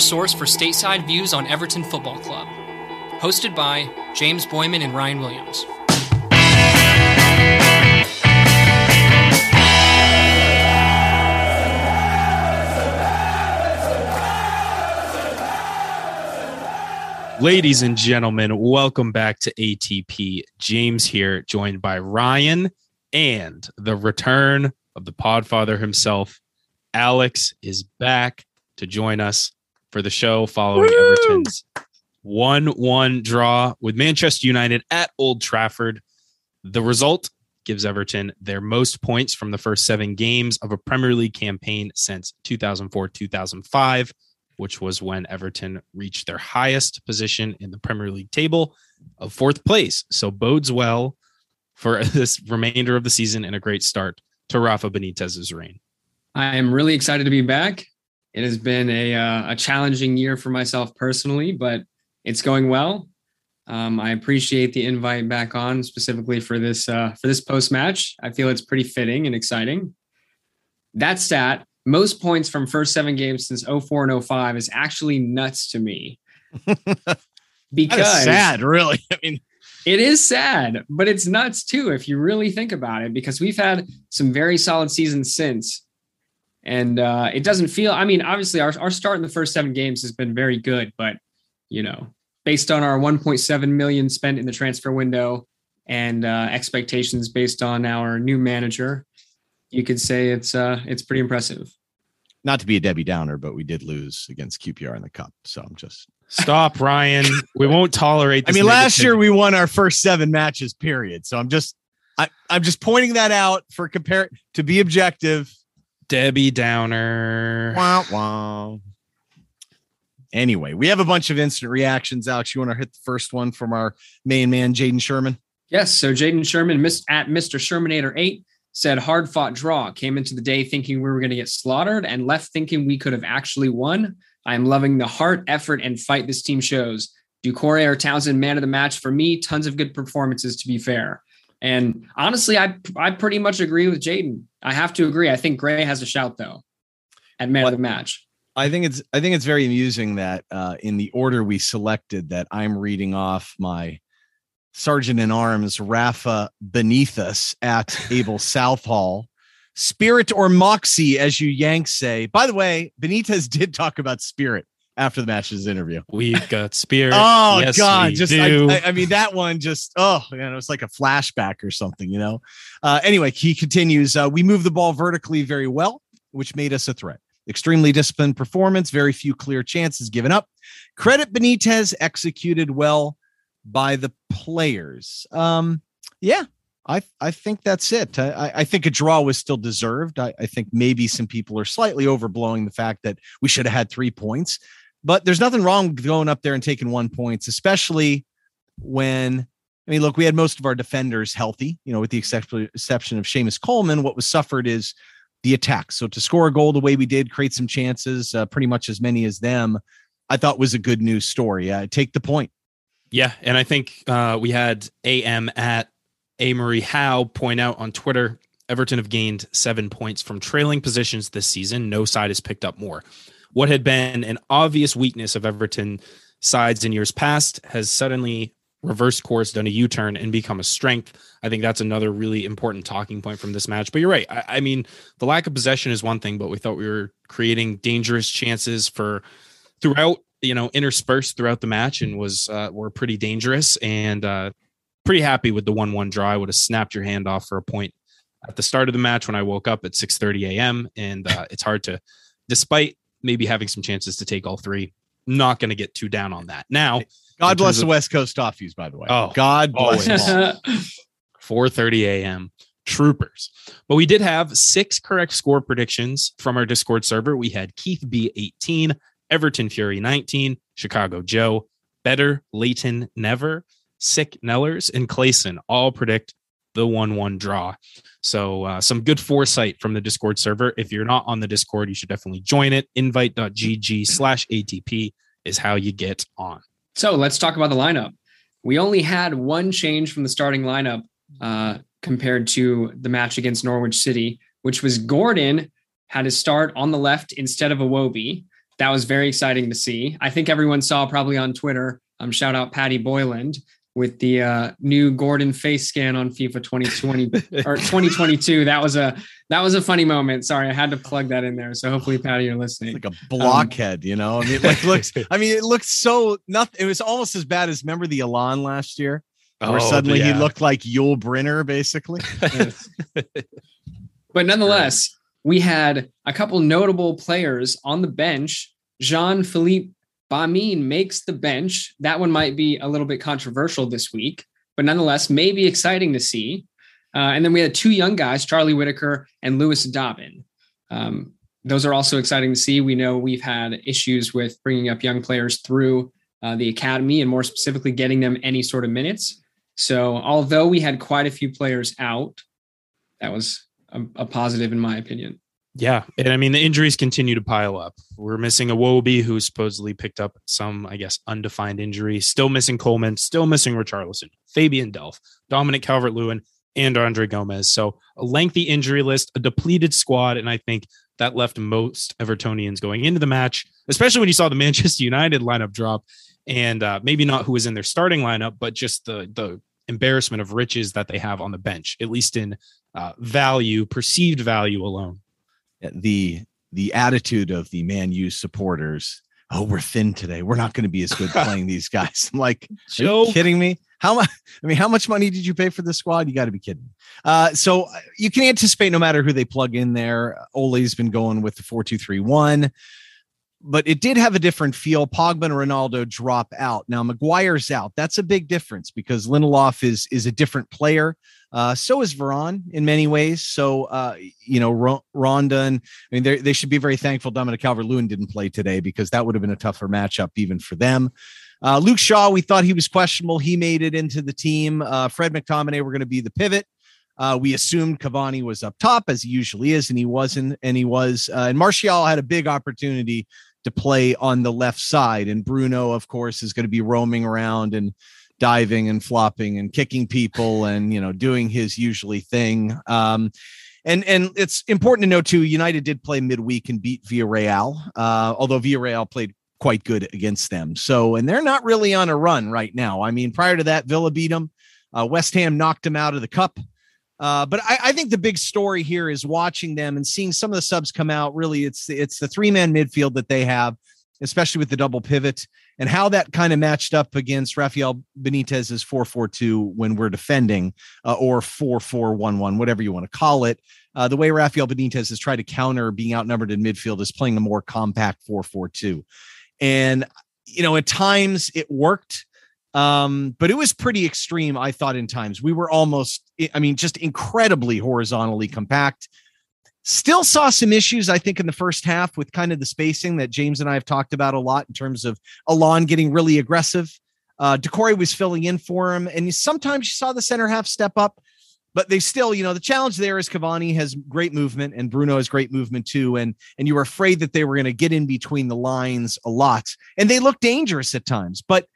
source for stateside views on Everton Football Club. Hosted by James Boyman and Ryan Williams. Ladies and gentlemen, welcome back to ATP. James here, joined by Ryan and the return of the podfather himself. Alex is back to join us for the show following Woo! Everton's 1 1 draw with Manchester United at Old Trafford. The result gives Everton their most points from the first seven games of a Premier League campaign since 2004 2005 which was when Everton reached their highest position in the Premier League table of fourth place. So bodes well for this remainder of the season and a great start to Rafa Benitez's reign. I am really excited to be back. It has been a, uh, a challenging year for myself personally, but it's going well. Um, I appreciate the invite back on specifically for this uh, for this post match. I feel it's pretty fitting and exciting. That stat most points from first seven games since 04 and 05 is actually nuts to me. because sad, really. I mean, it is sad, but it's nuts too if you really think about it, because we've had some very solid seasons since. And uh, it doesn't feel, I mean, obviously, our, our start in the first seven games has been very good, but, you know, based on our 1.7 million spent in the transfer window and uh, expectations based on our new manager, you could say it's uh it's pretty impressive. Not to be a Debbie Downer, but we did lose against QPR in the cup. So I'm just stop, Ryan. we won't tolerate. I mean, last year we won our first seven matches. Period. So I'm just I, I'm just pointing that out for compare to be objective. Debbie Downer. Wow, wow. Anyway, we have a bunch of instant reactions. Alex, you want to hit the first one from our main man, Jaden Sherman? Yes. So Jaden Sherman, miss at Mr. Shermanator 8 said hard fought draw came into the day thinking we were going to get slaughtered and left thinking we could have actually won i'm loving the heart effort and fight this team shows Doucouré or Townsend man of the match for me tons of good performances to be fair and honestly i i pretty much agree with jaden i have to agree i think gray has a shout though at man of the match I think it's I think it's very amusing that uh, in the order we selected that I'm reading off my Sergeant in Arms Rafa Benitez at Neville Southall. Spirit or Moxie, as you Yanks say. By the way, Benitez did talk about spirit after the match's interview. We've got spirit. oh yes, God, just I, I, mean that one just oh man, it was like a flashback or something, you know. Uh, anyway, he continues. Uh, we move the ball vertically very well, which made us a threat. Extremely disciplined performance, very few clear chances given up. Credit Benitez executed well by the players. Um, yeah, I I think that's it. I, I think a draw was still deserved. I, I think maybe some people are slightly overblowing the fact that we should have had three points, but there's nothing wrong with going up there and taking one points, especially when I mean, look, we had most of our defenders healthy, you know, with the exception of Seamus Coleman. What was suffered is the attack. So to score a goal the way we did, create some chances, uh, pretty much as many as them, I thought was a good news story. Uh, take the point. Yeah, and I think uh, we had AM at A Marie Howe point out on Twitter. Everton have gained seven points from trailing positions this season. No side has picked up more. What had been an obvious weakness of Everton sides in years past has suddenly reversed course, done a U turn, and become a strength. I think that's another really important talking point from this match. But you're right. I, I, mean, the lack of possession is one thing, but we thought we were creating dangerous chances for throughout you know, interspersed throughout the match and was uh, were pretty dangerous and uh, pretty happy with the one-one draw. I would have snapped your hand off for a point at the start of the match when I woke up at 6:30 a.m. and uh, it's hard to, despite maybe having some chances to take all three, not going to get too down on that. Now, God bless the West Coast Toffees, by the way. Oh, God oh, bless. 4:30 a.m. Troopers. But we did have six correct score predictions from our Discord server. We had Keith B 18, Everton Fury 19, Chicago Joe, Better Leighton Never, Sick Nellers, and Clayson all predict the 1 1 draw. So, uh, some good foresight from the Discord server. If you're not on the Discord, you should definitely join it. Invite.gg slash ATP is how you get on. So, let's talk about the lineup. We only had one change from the starting lineup uh, compared to the match against Norwich City, which was Gordon had his start on the left instead of a Iwobi. that was very exciting to see. I think everyone saw probably on Twitter. Um, shout out Patty Boyland with the uh, new Gordon face scan on FIFA 2020 or 2022. That was a that was a funny moment. Sorry, I had to plug that in there. So hopefully, Patty, you're listening. It's like a blockhead, um, you know. I mean, like looks. I mean, it looks so nothing. It was almost as bad as remember the Elan last year, where oh, suddenly yeah. he looked like Yul Brynner, basically. but nonetheless, we had a couple notable players on the bench. Jean Philippe Gbamin makes the bench. That one might be a little bit controversial this week, but nonetheless, maybe exciting to see. Uh, and then we had two young guys, Charlie Whitaker and Lewis Dobbin. Um, those are also exciting to see. We know we've had issues with bringing up young players through uh, the academy and more specifically getting them any sort of minutes. So, although we had quite a few players out, that was a, a positive in my opinion. Yeah, and I mean the injuries continue to pile up. We're missing Iwobi, who supposedly picked up some, I guess, undefined injury. Still missing Coleman. Still missing Richarlison, Fabian Delph, Dominic Calvert-Lewin, and Andre Gomes. So a lengthy injury list, a depleted squad, and I think that left most Evertonians going into the match, especially when you saw the Manchester United lineup drop, and uh, maybe not who was in their starting lineup, but just the the embarrassment of riches that they have on the bench, at least in uh, value, perceived value alone the the attitude of the Man U supporters. Oh, we're thin today. We're not going to be as good playing these guys. I'm like, you kidding me? How much? I mean, how much money did you pay for the squad? You got to be kidding. Uh, so uh, you can anticipate no matter who they plug in there. Ole's been going with the four two three one, but it did have a different feel. Pogba and Ronaldo drop out. Now Maguire's out. That's a big difference because Lindelof is is a different player. Uh, so is Varane in many ways. So, uh, you know, R- Ronda and I mean, they should be very thankful Dominic Calvert Lewin didn't play today because that would have been a tougher matchup even for them. Uh, Luke Shaw, we thought he was questionable. He made it into the team. Uh, Fred McTominay were going to be the pivot. Uh, we assumed Cavani was up top as he usually is, and he wasn't. And he was. Uh, and Martial had a big opportunity to play on the left side, and Bruno, of course, is going to be roaming around and diving and flopping and kicking people and you know doing his usually thing. Um, and and it's important to know too. United did play midweek and beat Villarreal, uh, although Villarreal played quite good against them. So and they're not really on a run right now. I mean, prior to that, Villa beat them. Uh, West Ham knocked them out of the cup. Uh, but I, I, think the big story here is watching them and seeing some of the subs come out. Really, it's it's the three man midfield that they have, especially with the double pivot and how that kind of matched up against Rafael Benitez's 4-4-2 when we're defending uh, or 4-4-1-1, whatever you want to call it. Uh, the way Rafael Benitez has tried to counter being outnumbered in midfield is playing a more compact 4-4-2. And you know, at times it worked um but it was pretty extreme i thought in times we were almost i mean just incredibly horizontally compact Still saw some issues, I think, in the first half with kind of the spacing that James and I have talked about a lot in terms of Allan getting really aggressive. Uh, Doucouré was filling in for him, and sometimes you saw the center half step up, but they still, you know, the challenge there is Cavani has great movement and Bruno has great movement too, and and you were afraid that they were going to get in between the lines a lot, and they look dangerous at times, but.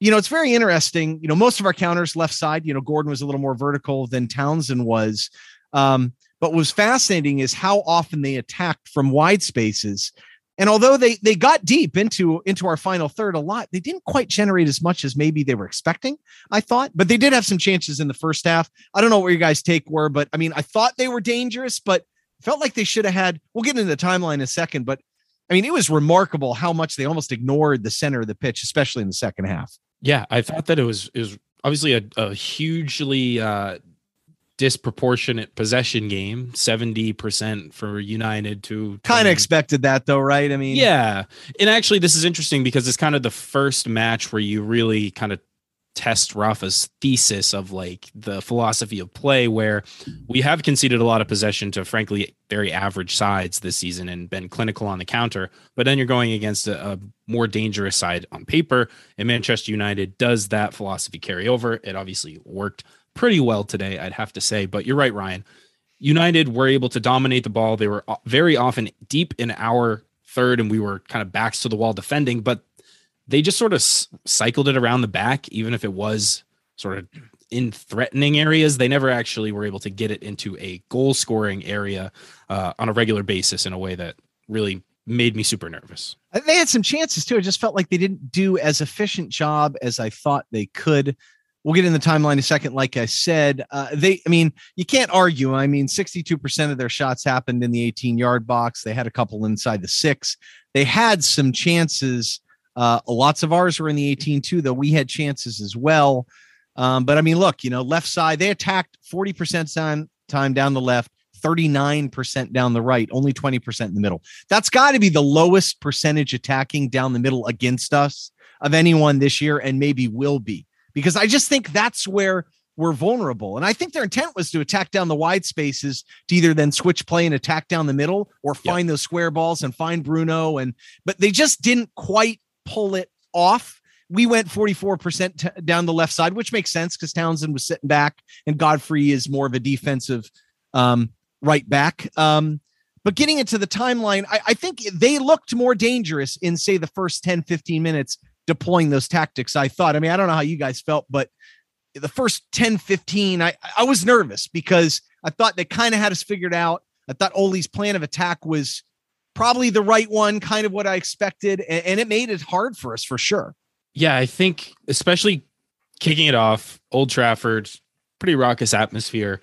You know, it's very interesting. You know, most of our counters left side, you know, Gordon was a little more vertical than Townsend was. Um, but what was fascinating is how often they attacked from wide spaces. And although they they got deep into into our final third a lot, they didn't quite generate as much as maybe they were expecting. I thought, but they did have some chances in the first half. I don't know what your guys' take were, but I mean, I thought they were dangerous, but felt like they should have had. We'll get into the timeline in a second, but I mean, it was remarkable how much they almost ignored the center of the pitch, especially in the second half. Yeah, I thought that it was it was obviously a, a hugely uh, disproportionate possession game 70% for united to kind of expected that though right i mean yeah and actually this is interesting because it's kind of the first match where you really kind of test rafa's thesis of like the philosophy of play where we have conceded a lot of possession to frankly very average sides this season and been clinical on the counter but then you're going against a, a more dangerous side on paper and manchester united does that philosophy carry over it obviously worked pretty well today, I'd have to say. But you're right, Ryan. United were able to dominate the ball. They were very often deep in our third, and we were kind of backs to the wall defending, but they just sort of cycled it around the back, even if it was sort of in threatening areas. They never actually were able to get it into a goal scoring area uh, on a regular basis in a way that really made me super nervous. Uh, they had some chances too. I just felt like they didn't do as efficient job as I thought they could. We'll get in the timeline in a second. Like I said, uh, they, I mean, you can't argue. I mean, 62% of their shots happened in the 18 yard box. They had a couple inside the six. They had some chances. Uh, lots of ours were in the 18 too, though we had chances as well. Um, but I mean, look, you know, left side, they attacked 40% time, time down the left, 39% down the right, only 20% in the middle. That's got to be the lowest percentage attacking down the middle against us of anyone this year, and maybe will be because I just think that's where we're vulnerable. And I think their intent was to attack down the wide spaces to either then switch play and attack down the middle or find yep. those square balls and find Bruno. And but they just didn't quite pull it off. We went 44% t- down the left side, which makes sense because Townsend was sitting back and Godfrey is more of a defensive um, right back. Um, but getting into the timeline, I, I, think they looked more dangerous in, say, the first 10, 15 minutes deploying those tactics. I thought, I mean, I don't know how you guys felt, but the first 10, 15, I, I was nervous because I thought they kind of had us figured out. I thought Ole's plan of attack was probably the right one, kind of what I expected. And, and it made it hard for us for sure. Yeah, I think especially kicking it off, Old Trafford, pretty raucous atmosphere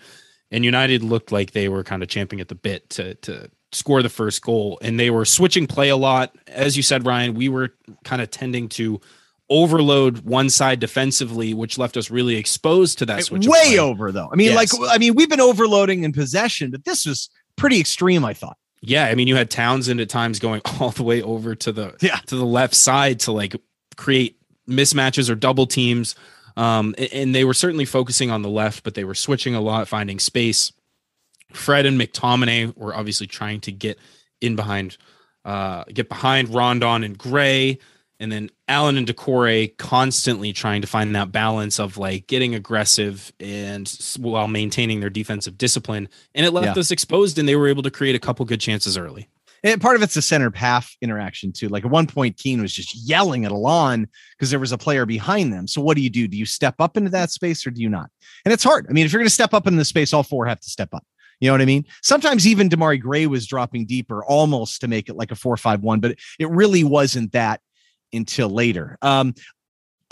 and United looked like they were kind of champing at the bit to to score the first goal and they were switching play a lot as you said Ryan we were kind of tending to overload one side defensively which left us really exposed to that switch way over though I mean yes. like I mean we've been overloading in possession but this was pretty extreme I thought yeah I mean you had Townsend at times going all the way over to the yeah. to the left side to like create mismatches or double teams um, and they were certainly focusing on the left, but they were switching a lot, finding space. Fred and McTominay were obviously trying to get in behind, uh, get behind Rondon and Gray, and then Allan and Doucouré constantly trying to find that balance of like getting aggressive and while maintaining their defensive discipline. And it left yeah. us exposed, and they were able to create a couple good chances early. And part of it's the center half interaction too. Like at one point, Keane was just yelling at Allan because there was a player behind them. So what do you do? Do you step up into that space or do you not? And it's hard. I mean, if you're going to step up in the space, all four have to step up. You know what I mean? Sometimes even Demarai Gray was dropping deeper almost to make it like a four five one, but it really wasn't that until later. Um,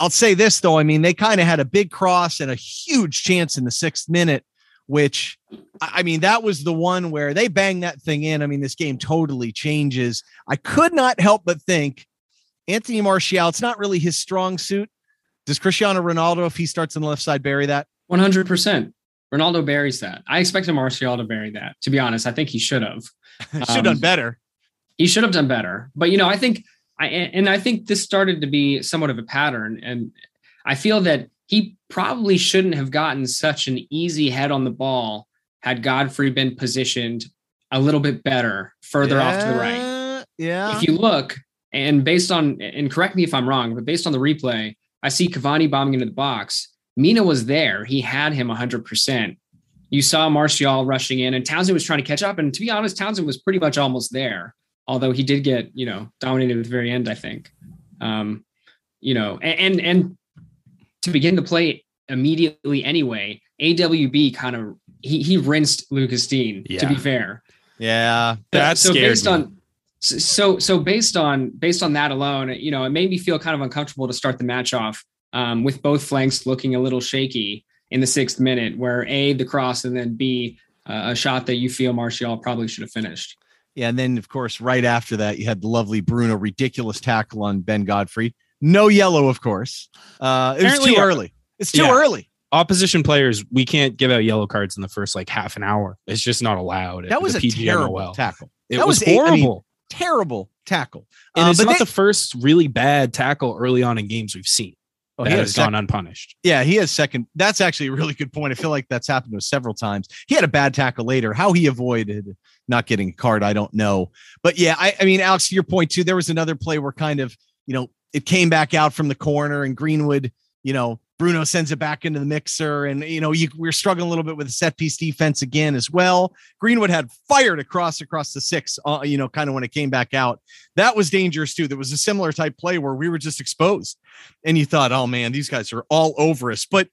I'll say this though. I mean, they kind of had a big cross and a huge chance in the sixth minute which I mean, that was the one where they bang that thing in. I mean, this game totally changes. I could not help but think Anthony Martial, it's not really his strong suit. Does Cristiano Ronaldo, if he starts on the left side, bury that? 100%. Ronaldo buries that. I expected Martial to bury that. To be honest, I think he should have. should have um, done better. He should have done better. But, you know, I think, I, and I think this started to be somewhat of a pattern. And I feel that he probably shouldn't have gotten such an easy head on the ball had Godfrey been positioned a little bit better further yeah, off to the right. Yeah. If you look, and based on, and correct me if I'm wrong, but based on the replay, I see Cavani bombing into the box. Mina was there. He had him 100%. You saw Martial rushing in, and Townsend was trying to catch up. And to be honest, Townsend was pretty much almost there, although he did get, you know, dominated at the very end, I think. Um, you know, and, and, and to begin to play immediately anyway, AWB kind of he he rinsed Lucas Digne. Yeah. To be fair, yeah, that's so based me. on so so based on based on that alone, you know, it made me feel kind of uncomfortable to start the match off um, with both flanks looking a little shaky in the sixth minute, where a the cross and then b uh, a shot that you feel Martial probably should have finished. Yeah, and then of course right after that you had the lovely Bruno ridiculous tackle on Ben Godfrey. No yellow, of course. Uh, it was too early. It's too yeah. early. Opposition players, we can't give out yellow cards in the first like half an hour. It's just not allowed. That was a terrible tackle. It that was, was horrible. I mean, terrible tackle. And uh, it's not they, the first really bad tackle early on in games we've seen. Well, he has sec- gone unpunished. Yeah, he has second. That's actually a really good point. I feel like that's happened to us several times. He had a bad tackle later. How he avoided not getting a card, I don't know. But yeah, I, I mean, Alex, to your point too, there was another play where kind of you know it came back out from the corner and Greenwood, you know, Bruno sends it back into the mixer. And, you know, you, we're struggling a little bit with the set piece defense again as well. Greenwood had fired across across the six, uh, you know, kind of when it came back out. That was dangerous too. There was a similar type play where we were just exposed and you thought, oh man, these guys are all over us. But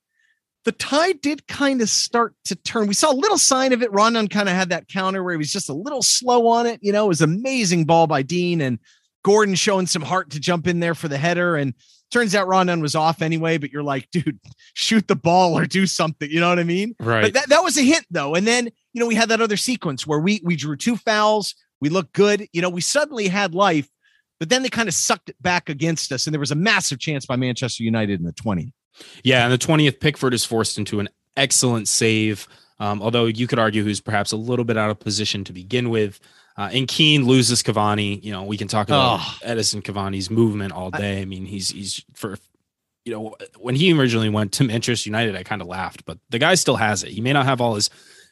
the tide did kind of start to turn. We saw a little sign of it. Rondon kind of had that counter where he was just a little slow on it. You know, it was amazing ball by Dean and Gordon showing some heart to jump in there for the header. And turns out Rondon was off anyway, but you're like, dude, shoot the ball or do something. You know what I mean? Right. But that, that was a hint though. And then, you know, we had that other sequence where we we drew two fouls. We looked good. You know, we suddenly had life, but then they kind of sucked it back against us. And there was a massive chance by Manchester United in the 20. Yeah, and the 20th, Pickford is forced into an excellent save. Um, although you could argue who's perhaps a little bit out of position to begin with. Uh, and Keane loses Cavani. You know, we can talk about oh. Edinson Cavani's movement all day. I mean, he's he's for you know when he originally went to Manchester United, I kind of laughed, but the guy still has it. He may not have all his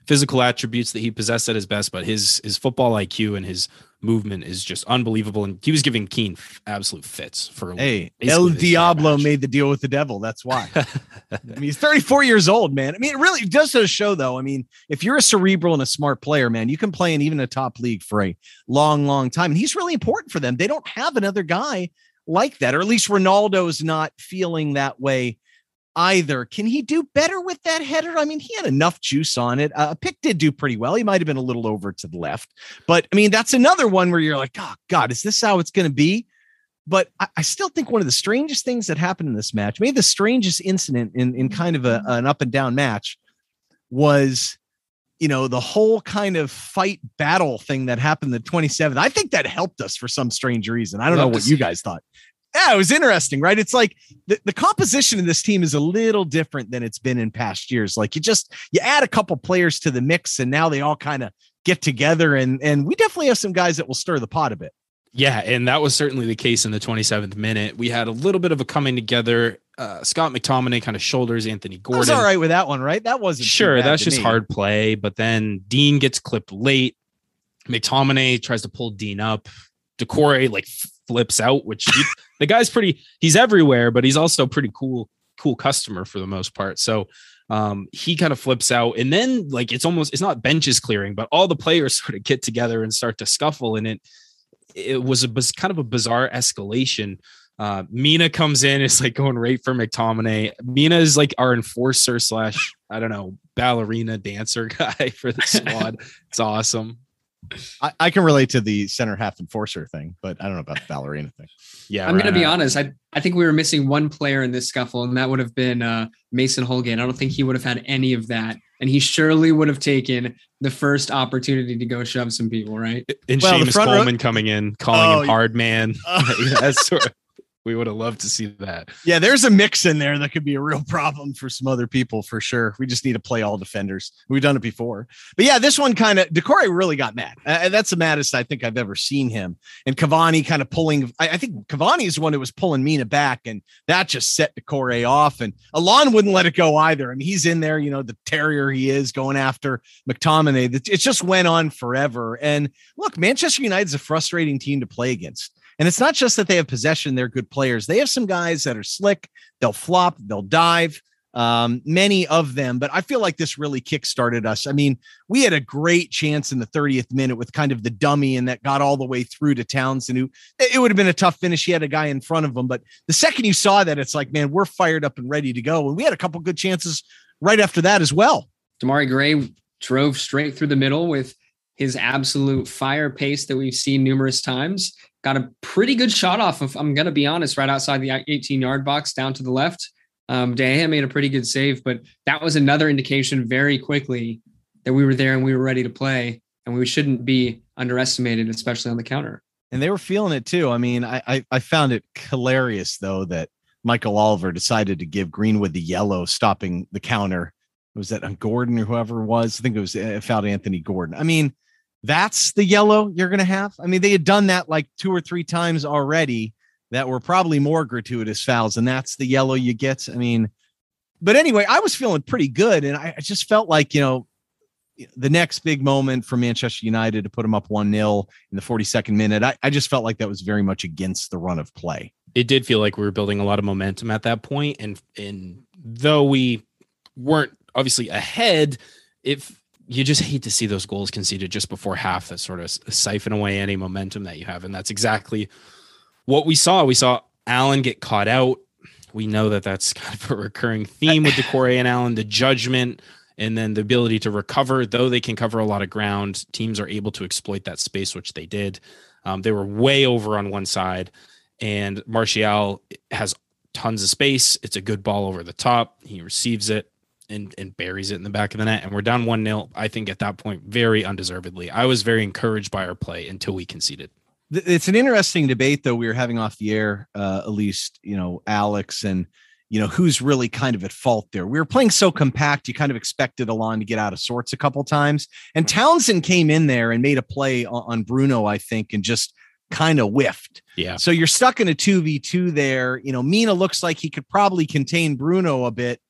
physical attributes that he possessed at his best, but his his football IQ and his movement is just unbelievable. And he was giving Keane absolute fits for hey El Diablo made the deal with the devil. That's why. I mean, he's 34 years old, man. I mean, it really does show though. I mean, if you're a cerebral and a smart player, man, you can play in even a top league for a long, long time. And he's really important for them. They don't have another guy like that, or at least Ronaldo's not feeling that way either. Can he do better with that header? I mean, he had enough juice on it. Uh, Pick did do pretty well. He might have been a little over to the left, but I mean, that's another one where you're like, oh God, is this how it's going to be? But I, I, still think one of the strangest things that happened in this match, maybe the strangest incident in, in kind of a, an up and down match, was you know the whole kind of fight battle thing that happened the 27th. I think that helped us for some strange reason. I don't know what you guys thought yeah, it was interesting, right? It's like the, the composition of this team is a little different than it's been in past years. Like you just you add a couple players to the mix, and now they all kind of get together, and and we definitely have some guys that will stir the pot a bit. Yeah, and that was certainly the case in the 27th minute. We had a little bit of a coming together. Uh, Scott McTominay kind of shoulders Anthony Gordon. I was all right with that one, right? That wasn't sure. That's just me. hard play. But then Dean gets clipped late. McTominay tries to pull Dean up. Doucouré like flips out, which he, the guy's pretty. He's everywhere, but he's also pretty cool, cool customer for the most part. So um, he kind of flips out, and then like it's almost it's not benches clearing, but all the players sort of get together and start to scuffle, and it it was a kind of a bizarre escalation. Uh, Mina comes in, it's like going right for McTominay. Mina is like our enforcer slash I don't know ballerina dancer guy for the squad. it's awesome. I, I, can relate to the center half enforcer thing, but I don't know about the ballerina thing. Yeah, I'm right. gonna be honest. I I think we were missing one player in this scuffle, and that would have been uh, Mason Holgate. I don't think he would have had any of that, and he surely would have taken the first opportunity to go shove some people, right? And well, Seamus Coleman row- coming in, calling oh, him hard man. Oh. That's sort of we would have loved to see that. Yeah, there's a mix in there that could be a real problem for some other people for sure. We just need to play all defenders. We've done it before. But yeah, this one kind of Doucouré really got mad. Uh, that's the maddest I think I've ever seen him. And Cavani kind of pulling. I, I think Cavani is the one who was pulling Mina back, and that just set Doucouré off. And Allan wouldn't let it go either. I mean, he's in there, you know, the terrier he is going after McTominay. It just went on forever. And look, Manchester United's a frustrating team to play against. And it's not just that they have possession, they're good players. They have some guys that are slick, they'll flop, they'll dive, um, many of them. But I feel like this really kickstarted us. I mean, we had a great chance in the 30th minute with kind of the dummy and that got all the way through to Townsend, who it would have been a tough finish. He had a guy in front of him. But the second you saw that, it's like, man, we're fired up and ready to go. And we had a couple good chances right after that as well. Demarai Gray drove straight through the middle with his absolute fire pace that we've seen numerous times got a pretty good shot off of, I'm going to be honest, right outside the 18 yard box down to the left. Um, De made a pretty good save, but that was another indication very quickly that we were there and we were ready to play and we shouldn't be underestimated, especially on the counter. And they were feeling it too. I mean, I, I, I found it hilarious though that Michael Oliver decided to give Greenwood the yellow, stopping the counter. Was that on Gordon or whoever it was? I think it was it fouled Anthony Gordon. I mean, that's the yellow you're going to have. I mean, they had done that like two or three times already that were probably more gratuitous fouls, and that's the yellow you get. I mean, but anyway, I was feeling pretty good, and I, just felt like, you know, the next big moment for Manchester United to put them up 1 0 in the 42nd minute, I, I just felt like that was very much against the run of play. It did feel like we were building a lot of momentum at that point, and and though we weren't obviously ahead, if you just hate to see those goals conceded just before half that sort of siphon away any momentum that you have. And that's exactly what we saw. We saw Allan get caught out. we know that that's kind of a recurring theme with Doucouré and Allan, the judgment and then the ability to recover. Though they can cover a lot of ground, teams are able to exploit that space, which they did. Um, they were way over on one side, and Martial has tons of space. It's a good ball over the top. He receives it and, and buries it in the back of the net. And we're down 1 0. I think at that point, very undeservedly. I was very encouraged by our play until we conceded. It's an interesting debate, though, we were having off the air, uh, at least, you know, Alex and, you know, who's really kind of at fault there. We were playing so compact, you kind of expected Allan to get out of sorts a couple times. And Townsend came in there and made a play on, on Bruno, I think, and just kind of whiffed. Yeah. So you're stuck in a 2v2 there. You know, Mina looks like he could probably contain Bruno a bit.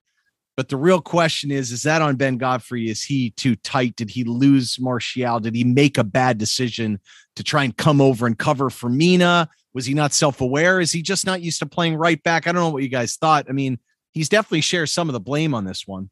But the real question is, is that on Ben Godfrey? Is he too tight? Did he lose Martial? Did he make a bad decision to try and come over and cover for Mina? Was he not self-aware? Is he just not used to playing right back? I don't know what you guys thought. I mean, he's definitely shares some of the blame on this one.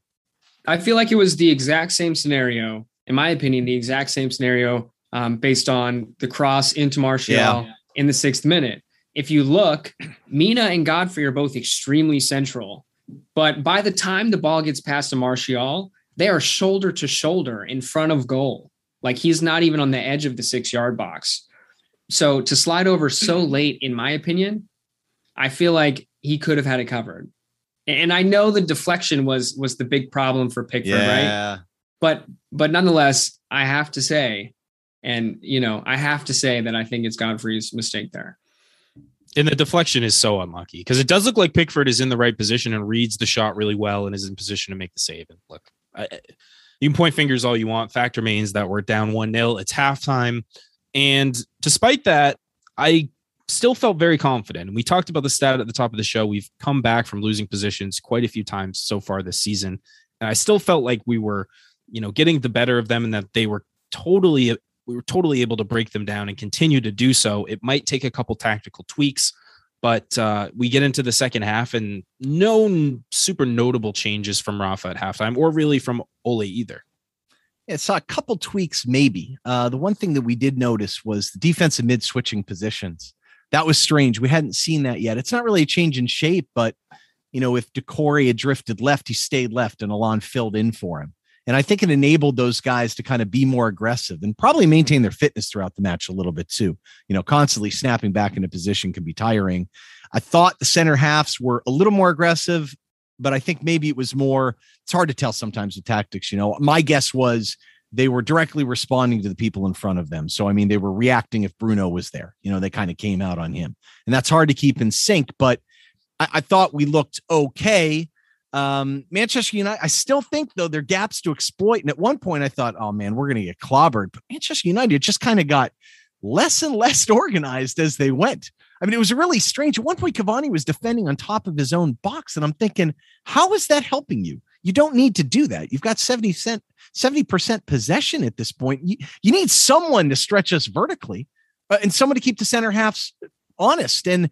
I feel like it was the exact same scenario, in my opinion, the exact same scenario um, based on the cross into Martial yeah. in the sixth minute. If you look, Mina and Godfrey are both extremely central but by the time the ball gets past to Martial, they are shoulder to shoulder in front of goal. Like he's not even on the edge of the six yard box. So to slide over so mm-hmm. late, in my opinion, I feel like he could have had it covered. And I know the deflection was was the big problem for Pickford, yeah. right? But but nonetheless, I have to say, and you know, I have to say that I think it's Godfrey's mistake there and the deflection is so unlucky because it does look like Pickford is in the right position and reads the shot really well and is in position to make the save. And look, I, you can point fingers all you want. Fact remains that we're down 1 0. It's halftime. And despite that, I still felt very confident. And we talked about the stat at the top of the show. We've come back from losing positions quite a few times so far this season. And I still felt like we were, you know, getting the better of them and that they were totally we were totally able to break them down and continue to do so. It might take a couple tactical tweaks, but uh, we get into the second half and no super notable changes from Rafa at halftime or really from Ole either. Yeah, saw a couple tweaks, maybe. Uh, the one thing that we did notice was the defensive mid switching positions. That was strange. We hadn't seen that yet. It's not really a change in shape, but you know, if Doucouré had drifted left, he stayed left, and Allan filled in for him. And I think it enabled those guys to kind of be more aggressive and probably maintain their fitness throughout the match a little bit too. You know, constantly snapping back into position can be tiring. I thought the center halves were a little more aggressive, but I think maybe it was more, it's hard to tell sometimes with tactics. You know, my guess was they were directly responding to the people in front of them. So, I mean, they were reacting if Bruno was there. You know, they kind of came out on him. And that's hard to keep in sync, but I, I thought we looked okay um, Manchester United, I still think though there are gaps to exploit. And at one point I thought, oh man, we're gonna get clobbered. But Manchester United just kind of got less and less organized as they went. I mean, it was really strange. At one point, Cavani was defending on top of his own box, and I'm thinking, how is that helping you? You don't need to do that. You've got 70 cent, 70% possession at this point. You, you need someone to stretch us vertically uh, and someone to keep the center halves honest. And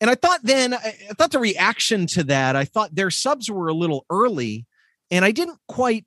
and I thought then, I thought the reaction to that, I thought their subs were a little early and I didn't quite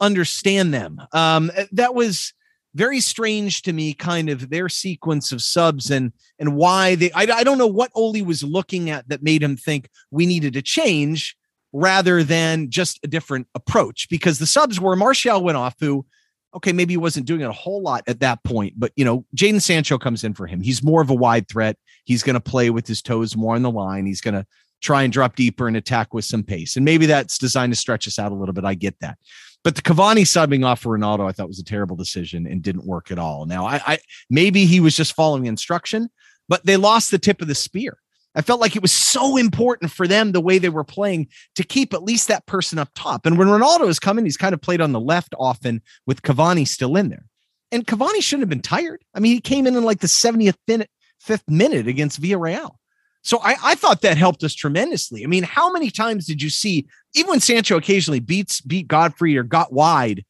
understand them. Um, eh, that was very strange to me, kind of their sequence of subs and and why they. I, I don't know what Ole was looking at that made him think we needed to change rather than just a different approach because the subs were Martial went off, who okay, maybe he wasn't doing it a whole lot at that point, but you know, Jadon Sancho comes in for him. He's more of a wide threat. He's going to play with his toes more on the line. He's going to try and drop deeper and attack with some pace. And maybe that's designed to stretch us out a little bit. I get that. But the Cavani subbing off for Ronaldo, I thought was a terrible decision and didn't work at all. Now, I, I maybe he was just following instruction, but they lost the tip of the spear. I felt like it was so important for them the way they were playing to keep at least that person up top. And when Ronaldo is coming, he's kind of played on the left often with Cavani still in there. And Cavani shouldn't have been tired. I mean, he came in in like the 70th minute, fifth minute against Villarreal. So I, I thought that helped us tremendously. I mean, how many times did you see, even when Sancho occasionally beats beat Godfrey or got wide,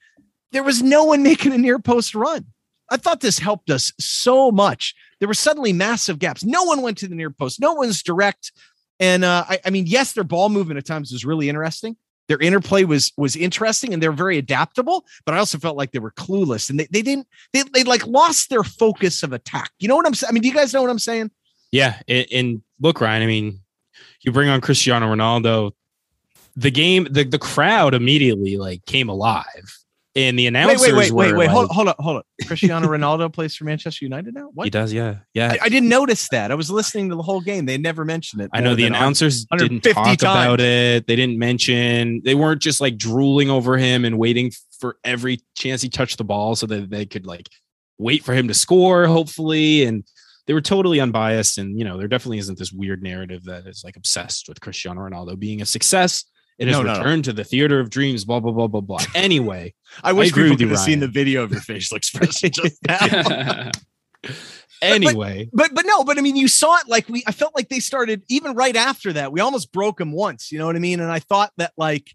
there was no one making a near post run. I thought this helped us so much there were suddenly massive gaps. No one went to the near post. No one's direct. And uh, I, I mean, yes, their ball movement at times was really interesting. Their interplay was was interesting, and they're very adaptable. But I also felt like they were clueless, and they, they didn't they they like lost their focus of attack. You know what I'm saying? I mean, do you guys know what I'm saying? Yeah, and, and look, Ryan. I mean, You bring on Cristiano Ronaldo, the game, the, the crowd immediately like came alive. And the announcers wait, wait, wait, wait, wait, like, hold, hold up, hold up. Cristiano Ronaldo plays for Manchester United now. What? He does, yeah, yeah. I, I, didn't notice that. I was listening to the whole game. They never mentioned it. I know the announcers didn't talk times. about it. They didn't mention. They weren't just like drooling over him and waiting for every chance he touched the ball so that they could like wait for him to score, hopefully. And they were totally unbiased. And you know, there definitely isn't this weird narrative that is like obsessed with Cristiano Ronaldo being a success it has no, no, returned no. to the theater of dreams. Blah blah blah blah blah. Anyway, I wish I people could have seen the video of your facial expression just now. anyway, but, but, but no, but I mean, you saw it like we. I felt like they started even right after that. We almost broke them once. You know what I mean? And I thought that like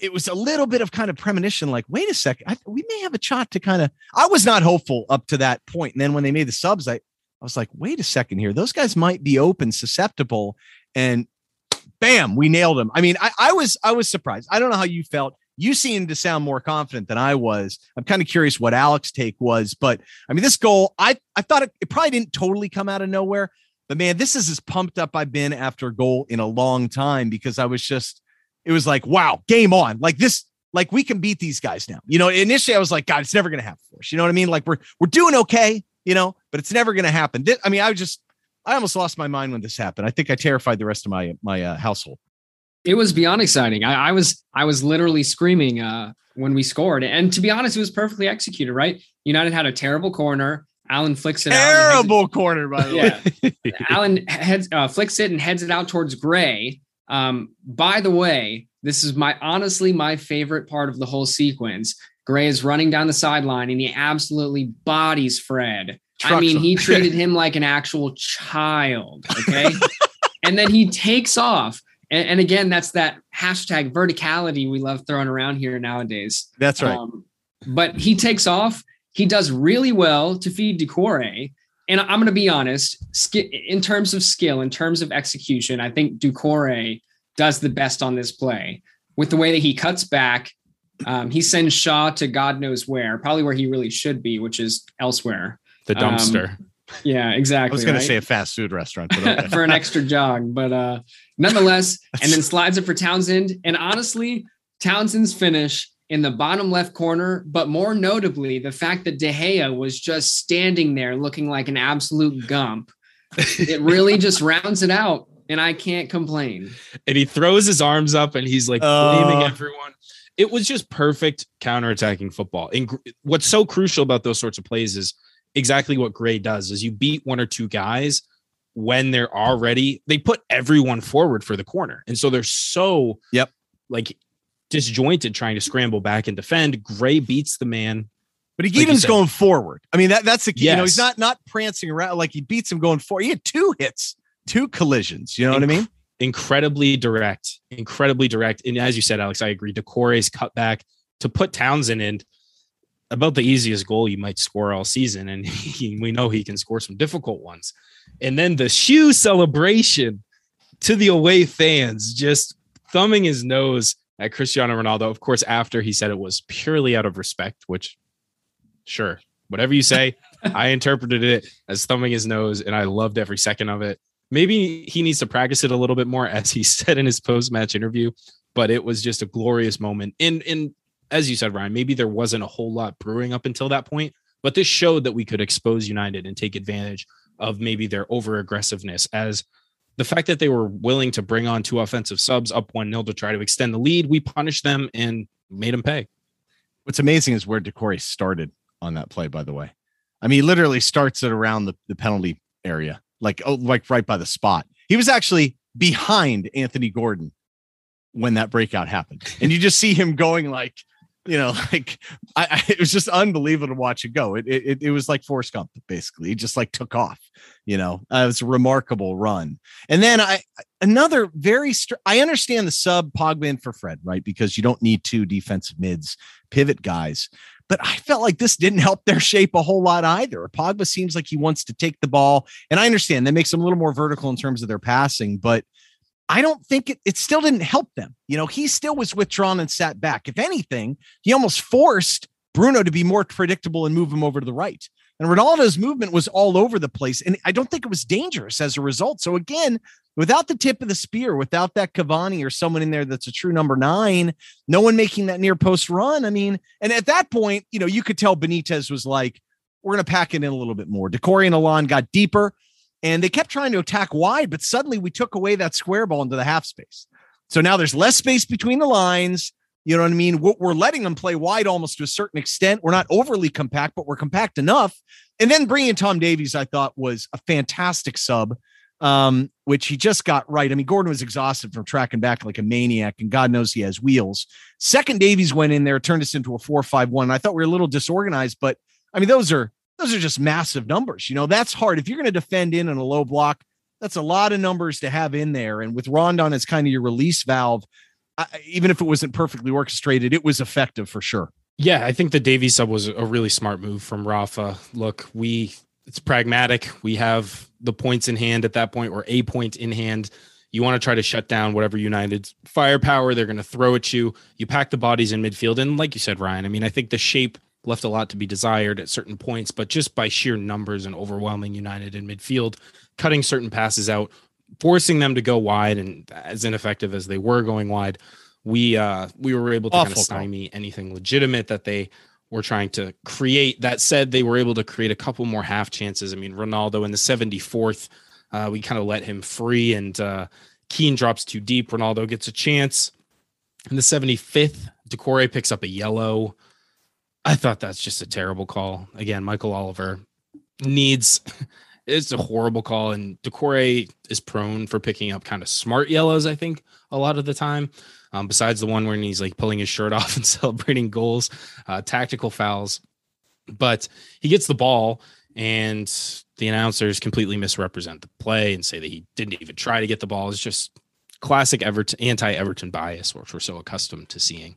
it was a little bit of kind of premonition. Like, wait a second, I, we may have a shot to kind of. I was not hopeful up to that point. point, and then when they made the subs, I I was like, wait a second here, those guys might be open, susceptible, and bam, we nailed him. I mean, I, I was I was surprised. I don't know how you felt. You seemed to sound more confident than I was. I'm kind of curious what Alex's take was, but I mean, this goal, I I thought it, it probably didn't totally come out of nowhere. But man, this is as pumped up I've been after a goal in a long time because I was just, it was like, wow, game on. Like this, like we can beat these guys now. You know, initially I was like, God, it's never gonna happen for us. You know what I mean? Like we're we're doing okay, you know, but it's never gonna happen. I mean, I was just I almost lost my mind when this happened. I think I terrified the rest of my my uh, household. It was beyond exciting. I, I was I was literally screaming uh, when we scored, and to be honest, it was perfectly executed. Right, United had a terrible corner. Allan flicks it terrible out. Terrible corner, by the yeah. way. Allan heads uh, flicks it and heads it out towards Gray. Um, by the way, this is my honestly my favorite part of the whole sequence. Gray is running down the sideline and he absolutely bodies Fred I mean, he treated him like an actual child. Okay. and then he takes off. And, and, again, that's that hashtag verticality we love throwing around here nowadays. That's right. Um, but he takes off. He does really well to feed Doucouré. And I'm going to be honest, in terms of skill, in terms of execution, I think Doucouré does the best on this play with the way that he cuts back. Um, he sends Shaw to God knows where, probably where he really should be, which is elsewhere the dumpster. Um, yeah, exactly. I was going right? to say a fast food restaurant okay. for an extra jog, but uh, nonetheless, and then slides it for Townsend. And honestly, Townsend's finish in the bottom left corner, but more notably, the fact that De Gea was just standing there looking like an absolute gump. it really just rounds it out, and I can't complain. And he throws his arms up and he's like uh, blaming everyone. It was just perfect counterattacking football. And what's so crucial about those sorts of plays is exactly what Gray does is you beat one or two guys when they're already they put everyone forward for the corner. And so they're so yep like disjointed trying to scramble back and defend. Gray beats the man. But he like going forward. I mean, that that's the key. Yes. You know, he's not not prancing around like he beats him going forward. He had two hits, two collisions. You know Inc- what I mean? Incredibly direct, incredibly direct. And as you said, Alex, I agree. Doucouré's cutback to put Townsend in about the easiest goal you might score all season. And he, we know he can score some difficult ones. And then the shoe celebration to the away fans, just thumbing his nose at Cristiano Ronaldo. Of course, after he said it was purely out of respect, which, sure, whatever you say, I interpreted it as thumbing his nose, and I loved every second of it. Maybe he needs to practice it a little bit more, as he said in his post match interview. But it was just a glorious moment. In in as you said, Ryan, maybe there wasn't a whole lot brewing up until that point, but this showed that we could expose United and take advantage of maybe their over aggressiveness as the fact that they were willing to bring on two offensive subs up 1 0 to try to extend the lead. We punished them and made them pay. What's amazing is where Doucouré started on that play, by the way. I mean, he literally starts it around the, the penalty area, like oh, like right by the spot. He was actually behind Anthony Gordon when that breakout happened. And you just see him going like you know, like I, I, it was just unbelievable to watch it go. It, it it was like Forrest Gump, basically. It just like took off. You know, uh, it was a remarkable run. And then I another very str- I understand the sub Pogba for Fred, right? Because you don't need two defensive mids, pivot guys. But I felt like this didn't help their shape a whole lot either. Pogba seems like he wants to take the ball, and I understand that makes them a little more vertical in terms of their passing, but I don't think it, it still didn't help them. You know, he still was withdrawn and sat back. If anything, he almost forced Bruno to be more predictable and move him over to the right. And Ronaldo's movement was all over the place. And I don't think it was dangerous as a result. So again, without the tip of the spear, without that Cavani or someone in there that's a true number nine, no one making that near post run. I mean, and at that point, you know, you could tell Benitez was like, we're going to pack it in a little bit more. Doucouré and Allan got deeper and they kept trying to attack wide, but suddenly we took away that square ball into the half space. So now there's less space between the lines. You know what I mean? We're letting them play wide almost to a certain extent. We're not overly compact, but we're compact enough. And then bringing Tom Davies, I thought was a fantastic sub, um, which he just got right. I mean, Gordon was exhausted from tracking back like a maniac, and God knows he has wheels. Second, Davies went in there, turned us into a four-five-one. I thought we were a little disorganized, but I mean, those are those are just massive numbers. You know, that's hard. If you're going to defend in on a low block, that's a lot of numbers to have in there. And with Rondon as kind of your release valve, I, even if it wasn't perfectly orchestrated, it was effective for sure. Yeah, I think the Davies sub was a really smart move from Rafa. Look, we it's pragmatic. We have the points in hand at that point, or a point in hand. You want to try to shut down whatever United's firepower they're going to throw at you. You pack the bodies in midfield, and like you said, Ryan. I mean, I think the shape left a lot to be desired at certain points, but just by sheer numbers and overwhelming United in midfield, cutting certain passes out, forcing them to go wide, and as ineffective as they were going wide, we uh we were able to Awful kind of stymie anything legitimate that they were trying to create. That said, they were able to create a couple more half chances. I mean, Ronaldo in the 74th, uh, we kind of let him free, and uh, Keane drops too deep. Ronaldo gets a chance. In the 75th, Doucouré picks up a yellow. I thought that's just a terrible call. Again, Michael Oliver needs it's a horrible call, and Doucouré is prone for picking up kind of smart yellows. I think a lot of the time, um, besides the one where he's like pulling his shirt off and celebrating goals, uh, tactical fouls. But he gets the ball, and the announcers completely misrepresent the play and say that he didn't even try to get the ball. It's just classic Everton anti-Everton bias, which we're so accustomed to seeing.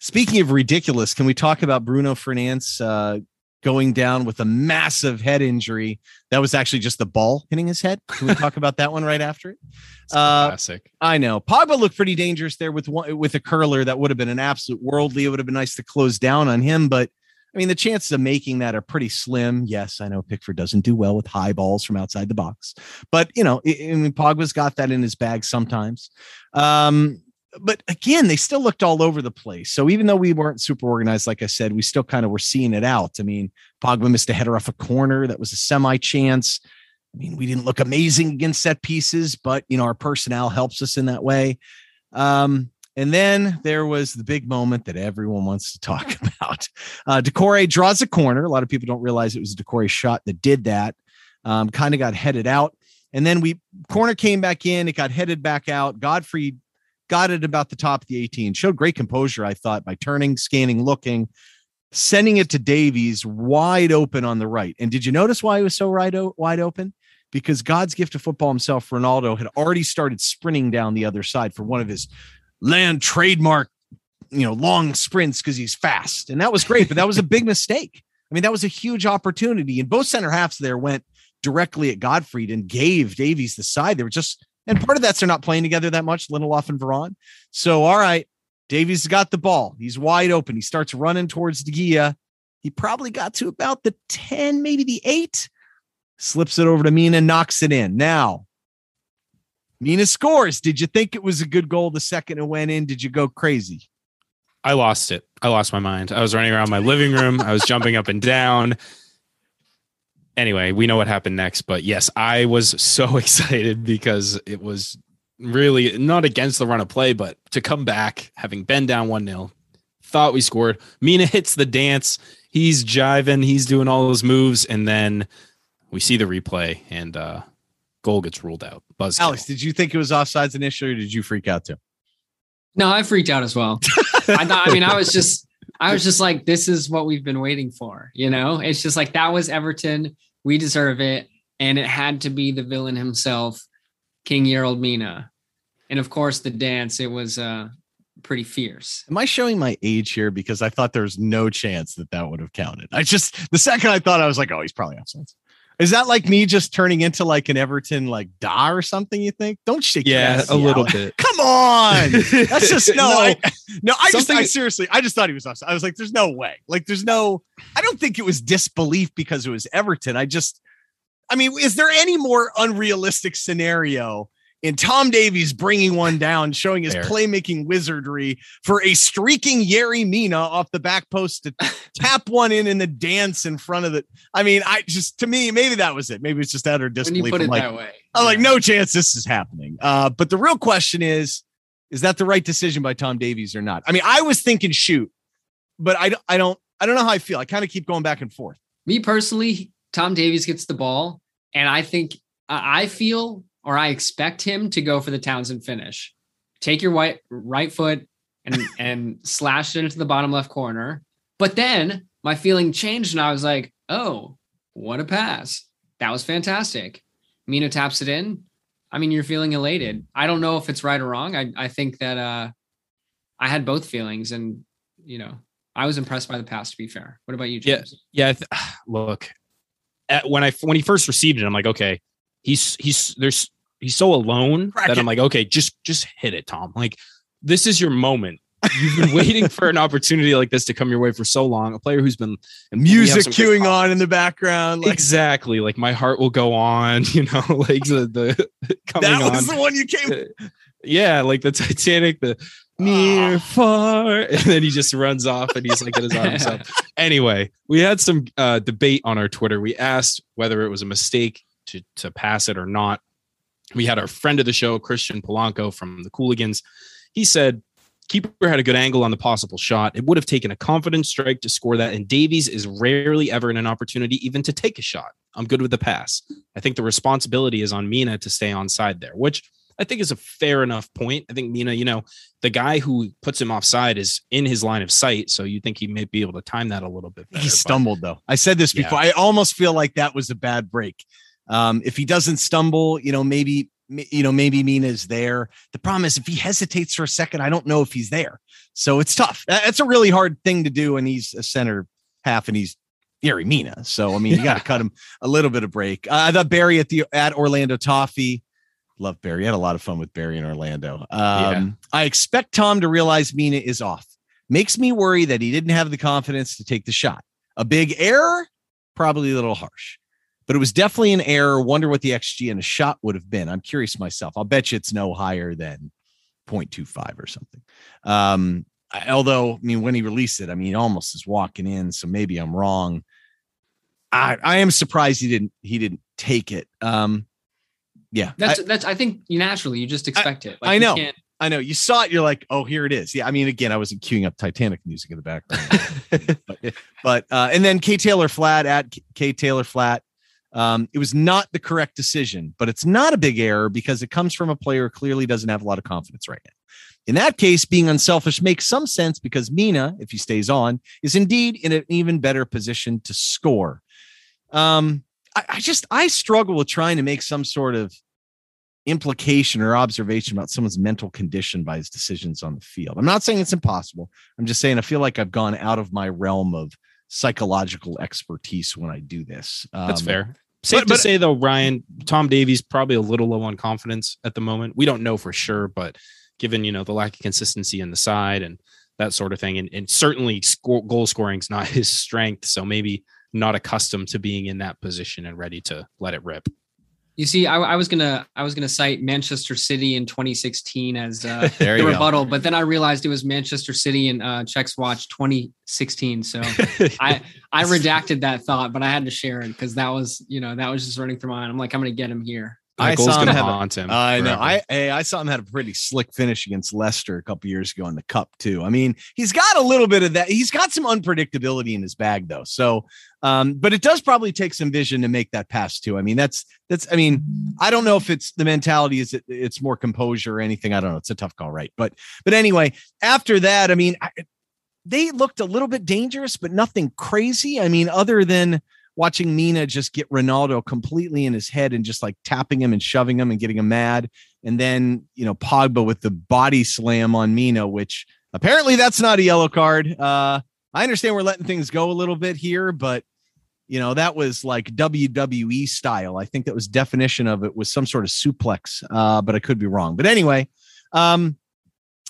Speaking of ridiculous, can we talk about Bruno Fernandes uh, going down with a massive head injury? That was actually just the ball hitting his head. Can we talk about that one right after it? Uh, classic. I know Pogba looked pretty dangerous there with one, with a curler. That would have been an absolute worldly. It would have been nice to close down on him, but I mean the chances of making that are pretty slim. Yes, I know Pickford doesn't do well with high balls from outside the box, but you know, I mean Pogba's got that in his bag sometimes. Um, but again, they still looked all over the place. So even though we weren't super organized, like I said, we still kind of were seeing it out. I mean, Pogba missed a header off a corner that was a semi chance. I mean, we didn't look amazing against set pieces, but you know, our personnel helps us in that way. Um, and then there was the big moment that everyone wants to talk about. Uh, Doucouré draws a corner. A lot of people don't realize it was a Doucouré shot that did that. Um, kind of got headed out. And then we corner came back in. It got headed back out. Godfrey got it about the top of the 18. Showed great composure, I thought, by turning, scanning, looking, sending it to Davies wide open on the right. And did you notice why he was so o- wide open? Because God's gift of football himself, Ronaldo, had already started sprinting down the other side for one of his land trademark, you know, long sprints because he's fast. And that was great, but that was a big mistake. I mean, that was a huge opportunity. And both center halves there went directly at Godfrey and gave Davies the side. They were just and part of that's they're not playing together that much, Lindelof and Varane. So, all right, Davies got the ball. He's wide open. He starts running towards De. He probably got to about the 10, maybe the eight. Slips it over to Mina, knocks it in. Now, Mina scores. Did you think it was a good goal the second it went in? Did you go crazy? I lost it. I lost my mind. I was running around my living room. I was jumping up and down anyway, we know what happened next. But yes, I was so excited because it was really not against the run of play, but to come back, having been down 1 0, thought we scored. Mina hits the dance. He's jiving, he's doing all those moves. And then we see the replay and uh goal gets ruled out. Buzz. Alex, did you think it was offsides initially or did you freak out too? No, I freaked out as well. I thought, I mean, I was just, I was just like, this is what we've been waiting for. You know, it's just like that was Everton we deserve it. And it had to be the villain himself, King Yerald Mina. And of course, the dance, it was uh, pretty fierce. Am I showing my age here? Because I thought there was no chance that that would have counted. I just, the second I thought, I was like, oh, he's probably offside. Is that like me just turning into like an Everton like da or something? You think? Don't shake. Yeah, a little bit. On, that's just no. no, I, no, I just I seriously, I just thought he was offside. I was like, there's no way. Like, there's no. I don't think it was disbelief because it was Everton. I just, I mean, is there any more unrealistic scenario in Tom Davies bringing one down, showing his Fair. playmaking wizardry for a streaking Yerry Mina off the back post to tap one in in the dance in front of the. I mean, I just to me maybe that was it. Maybe it's just utter disbelief. When you put it like, that way, I'm yeah. like, no chance this is happening. Uh, but the real question is, is that the right decision by Tom Davies or not? I mean, I was thinking shoot, but I I don't I don't know how I feel. I kind of keep going back and forth. Me personally, Tom Davies gets the ball, and I think I feel or I expect him to go for the Townsend finish. Take your white right foot and and slash it into the bottom left corner. But then my feeling changed and I was like, oh, what a pass. That was fantastic. Mina taps it in. I mean, you're feeling elated. I don't know if it's right or wrong. I, I think that uh I had both feelings and you know, I was impressed by the pass to be fair. What about you, James? Yeah, yeah. Look, when I when he first received it, I'm like, okay, he's he's there's he's so alone Crack that it. I'm like, okay, just just hit it, Tom. Like this is your moment. You've been waiting for an opportunity like this to come your way for so long. A player who's been music queuing on in the background. Like, exactly. Like my heart will go on, you know, like the, the coming That was on. the one you came. Uh, yeah, like the Titanic, the near, ah. far, and then he just runs off and he's like in his arms up. Anyway, we had some uh, debate on our Twitter. We asked whether it was a mistake to to pass it or not. We had our friend of the show, Christian Polanco from the Cooligans. He said, Keeper had a good angle on the possible shot. It would have taken a confident strike to score that, and Davies is rarely ever in an opportunity even to take a shot. I'm good with the pass. I think the responsibility is on Mina to stay on side there, which I think is a fair enough point. I think Mina, you know, the guy who puts him offside is in his line of sight, so you think he may be able to time that a little bit. Better, he stumbled but, though. I said this before. Yeah. I almost feel like that was a bad break. Um, if he doesn't stumble, you know, maybe you know maybe Mina's there. The problem is if he hesitates for a second, I don't know if he's there. So it's tough. That's a really hard thing to do, and he's a center half, and he's Yerry Mina. So I mean, you got to cut him a little bit of break. Uh, I thought Barry at the at Orlando Toffee. Love Barry. Had a lot of fun with Barry in Orlando. Um, yeah. I expect Tom to realize Mina is off. Makes me worry that he didn't have the confidence to take the shot. A big error, probably a little harsh but it was definitely an error. Wonder what the XG in a shot would have been. I'm curious myself. I'll bet you it's no higher than 0.25 or something. Um, although, I mean, when he released it, I mean, almost is walking in. So maybe I'm wrong. I, I am surprised he didn't he didn't take it. Um, yeah, that's I, that's. I think naturally you just expect I, it. Like I know. I know you saw it. You're like, oh, here it is. Yeah. I mean, again, I wasn't queuing up Titanic music in the background, but, but uh, and then K Taylor Flat at K Taylor Flat um, it was not the correct decision, but it's not a big error because it comes from a player who clearly doesn't have a lot of confidence right now. In that case, being unselfish makes some sense because Mina, if he stays on, is indeed in an even better position to score. Um, I, I just I struggle with trying to make some sort of implication or observation about someone's mental condition by his decisions on the field. I'm not saying it's impossible. I'm just saying I feel like I've gone out of my realm of psychological expertise when I do this. Um, That's fair. Safe but, to say though, Ryan, Tom Davies probably a little low on confidence at the moment. We don't know for sure, but given you know the lack of consistency in the side and that sort of thing, and, and certainly score, goal scoring is not his strength, so maybe not accustomed to being in that position and ready to let it rip. You see, I, I, was gonna I was gonna cite Manchester City in 2016 as uh, the rebuttal, go. but then I realized it was Manchester City in uh, Checks Watch 2016. So I I redacted that thought, but I had to share it because that was you know that was just running through my mind. I'm like I'm gonna get him here. I saw him haunt him. I know. I hey, I saw him had a pretty slick finish against Leicester a couple years ago in the cup too. I mean, he's got a little bit of that. He's got some unpredictability in his bag though. So, um, but it does probably take some vision to make that pass too. I mean, that's that's. I mean, I don't know if it's the mentality is it, it's more composure or anything. I don't know. It's a tough call, right? But but anyway, after that, I mean, I, they looked a little bit dangerous, but nothing crazy. I mean, other than watching Mina just get Ronaldo completely in his head and just like tapping him and shoving him and getting him mad. And then, you know, Pogba with the body slam on Mina, which apparently that's not a yellow card. Uh, I understand we're letting things go a little bit here, but you know, that was like WWE style. I think that was definition of it was some sort of suplex, uh, but I could be wrong. But anyway, um,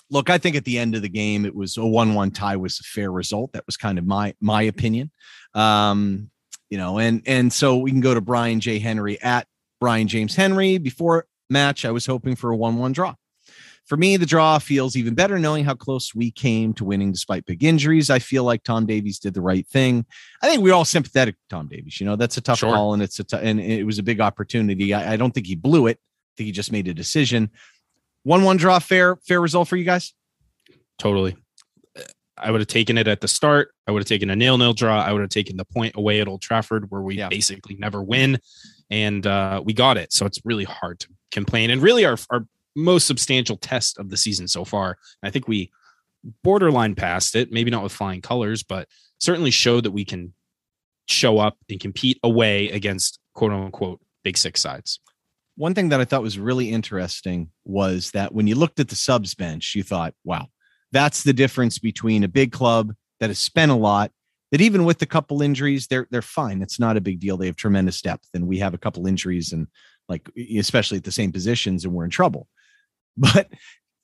look, I think at the end of the game, it was a one-one tie was a fair result. That was kind of my my opinion. Um, you know, and and so we can go to Brian J. Henry at Brian James Henry before match, I was hoping for a 1 1 draw. For me, the draw feels even better knowing how close we came to winning despite big injuries. I feel like Tom Davies did the right thing. I think we're all sympathetic to Tom Davies. You know, that's a tough sure. call and it's a t- and it was a big opportunity. I, I don't think he blew it. I think he just made a decision. One one draw, fair fair result for you guys. Totally. I would have taken it at the start. I would have taken a nail nil draw. I would have taken the point away at Old Trafford where we yeah. basically never win, and uh, we got it. So it's really hard to complain. And really, our our most substantial test of the season so far. I think we borderline passed it, maybe not with flying colors, but certainly showed that we can show up and compete away against quote unquote big six sides. One thing that I thought was really interesting was that when you looked at the subs bench, you thought, wow, that's the difference between a big club that has spent a lot that even with a couple injuries, they're they're fine. It's not a big deal. They have tremendous depth, and we have a couple injuries and like especially at the same positions, and we're in trouble. But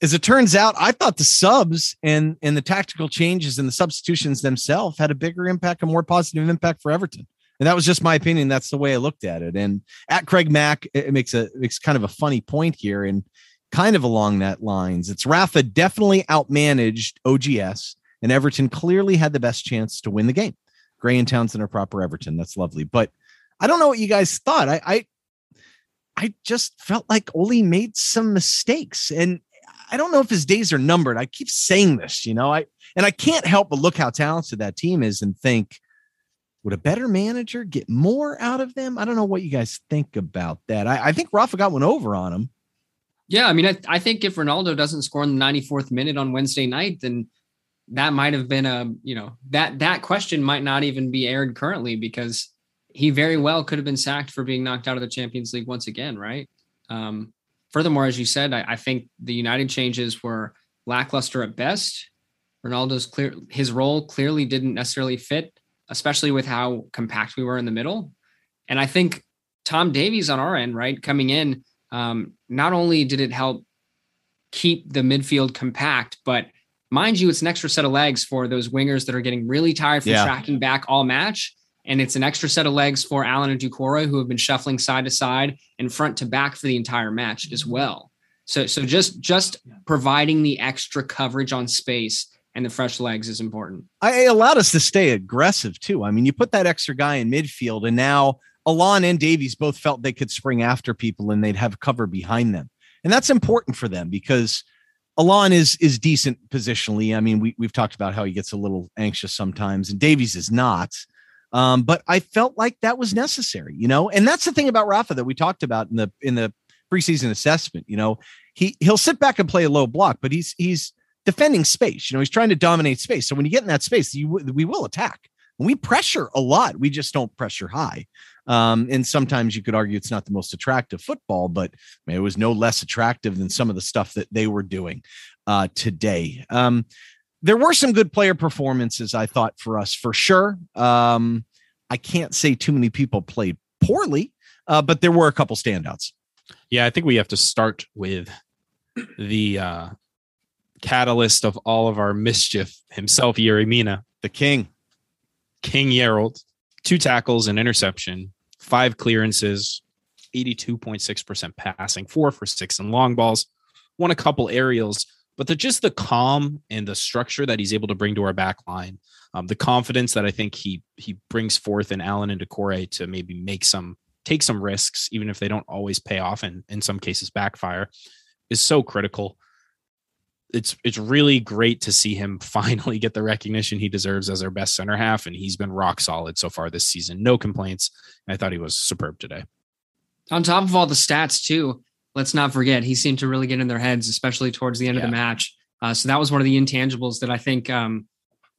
as it turns out, I thought the subs and and the tactical changes and the substitutions themselves had a bigger impact, a more positive impact for Everton. And that was just my opinion. That's the way I looked at it. And at Craig Mack, it makes a makes kind of a funny point here, and kind of along that lines. It's Rafa definitely outmanaged OGS, and Everton clearly had the best chance to win the game. Gray and Townsend are proper Everton. That's lovely. But I don't know what you guys thought. I, I I just felt like Ole made some mistakes. And I don't know if his days are numbered. I keep saying this, you know, I and I can't help but look how talented that team is and think, would a better manager get more out of them? I don't know what you guys think about that. I, I think Rafa got one over on him. Yeah, I mean, I, I think if Ronaldo doesn't score in the 94th minute on Wednesday night, then that might have been a, you know, that that question might not even be aired currently because he very well could have been sacked for being knocked out of the Champions League once again, right? Um, furthermore, as you said, I, I, think the United changes were lackluster at best. Ronaldo's clear his role clearly didn't necessarily fit, especially with how compact we were in the middle. And I think Tom Davies on our end, right, coming in, um, not only did it help keep the midfield compact, but mind you, it's an extra set of legs for those wingers that are getting really tired from yeah. tracking back all match and it's an extra set of legs for Allan and Doucouré, who have been shuffling side to side and front to back for the entire match as well. So, so just just providing the extra coverage on space and the fresh legs is important. I allowed us to stay aggressive too. I mean, you put that extra guy in midfield, and now Allan and Davies both felt they could spring after people and they'd have cover behind them, and that's important for them because. Allan is is decent positionally. I mean, we we've talked about how he gets a little anxious sometimes, and Davies is not. Um, but I felt like that was necessary, you know, and that's the thing about Rafa that we talked about in the in the preseason assessment. You know, he he'll sit back and play a low block, but he's he's defending space. You know, he's trying to dominate space. So when you get in that space, you we will attack. We pressure a lot. We just don't pressure high. Um, and sometimes you could argue it's not the most attractive football, but it was no less attractive than some of the stuff that they were doing uh, today. Um, there were some good player performances, I thought, for us for sure. Um, I can't say too many people played poorly, uh, but there were a couple standouts. Yeah, I think we have to start with the uh, catalyst of all of our mischief himself, Yerry Mina, the king, King Yerald, two tackles, an interception, five clearances, 82.6% passing, four for six in long balls, won a couple aerials but the just the calm and the structure that he's able to bring to our back line, um, the confidence that I think he he brings forth in Allan and Doucouré to maybe make some take some risks, even if they don't always pay off and in some cases backfire, is so critical. It's it's really great to see him finally get the recognition he deserves as our best center half, and he's been rock solid so far this season. No complaints. I thought he was superb today. On top of all the stats, too, let's not forget he seemed to really get in their heads, especially towards the end yeah. of the match. Uh, so that was one of the intangibles that I think um,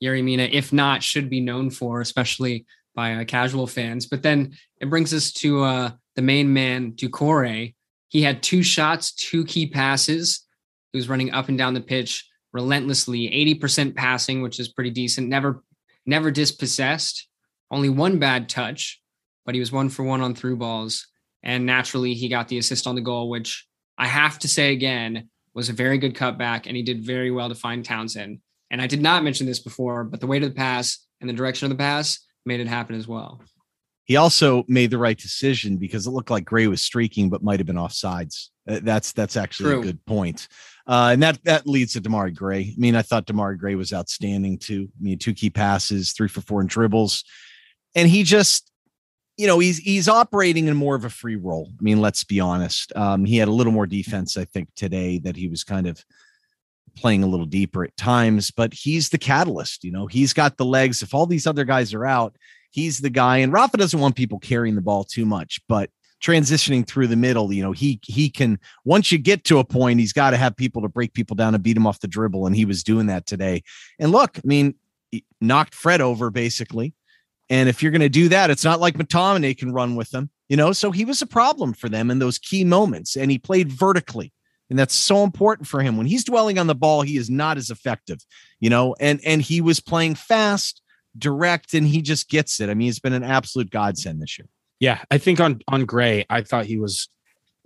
Yerry Mina, if not, should be known for, especially by uh, casual fans. But then it brings us to uh, the main man, Doucouré. He had two shots, two key passes. Was running up and down the pitch relentlessly, 80% passing, which is pretty decent. Never, never dispossessed. Only one bad touch, but he was one for one on through balls. And naturally, he got the assist on the goal, which I have to say again was a very good cutback. And he did very well to find Townsend. And I did not mention this before, but the weight of the pass and the direction of the pass made it happen as well. he also made the right decision because it looked like Gray was streaking, but might have been offsides. Uh, that's that's actually True. a good point. Uh, and that that leads to Demarai Gray. I mean, I thought Demarai Gray was outstanding too. I mean, two key passes, three for four in dribbles, and he just, you know, he's he's operating in more of a free role. I mean, let's be honest. Um, he had a little more defense, I think, today that he was kind of playing a little deeper at times, but he's the catalyst. You know, he's got the legs. If all these other guys are out, he's the guy. And Rafa doesn't want people carrying the ball too much, but transitioning through the middle, you know, he he can once you get to a point, he's got to have people to break people down and beat him off the dribble. And he was doing that today. And look, I mean, knocked Fred over basically. And if you're going to do that, it's not like McTominay can run with them, you know. So he was a problem for them in those key moments, and he played vertically, and that's so important for him. When he's dwelling on the ball, he is not as effective, you know. And and he was playing fast, direct, and he just gets it. I mean, he's been an absolute godsend this year. Yeah, I think on on Gray, I thought he was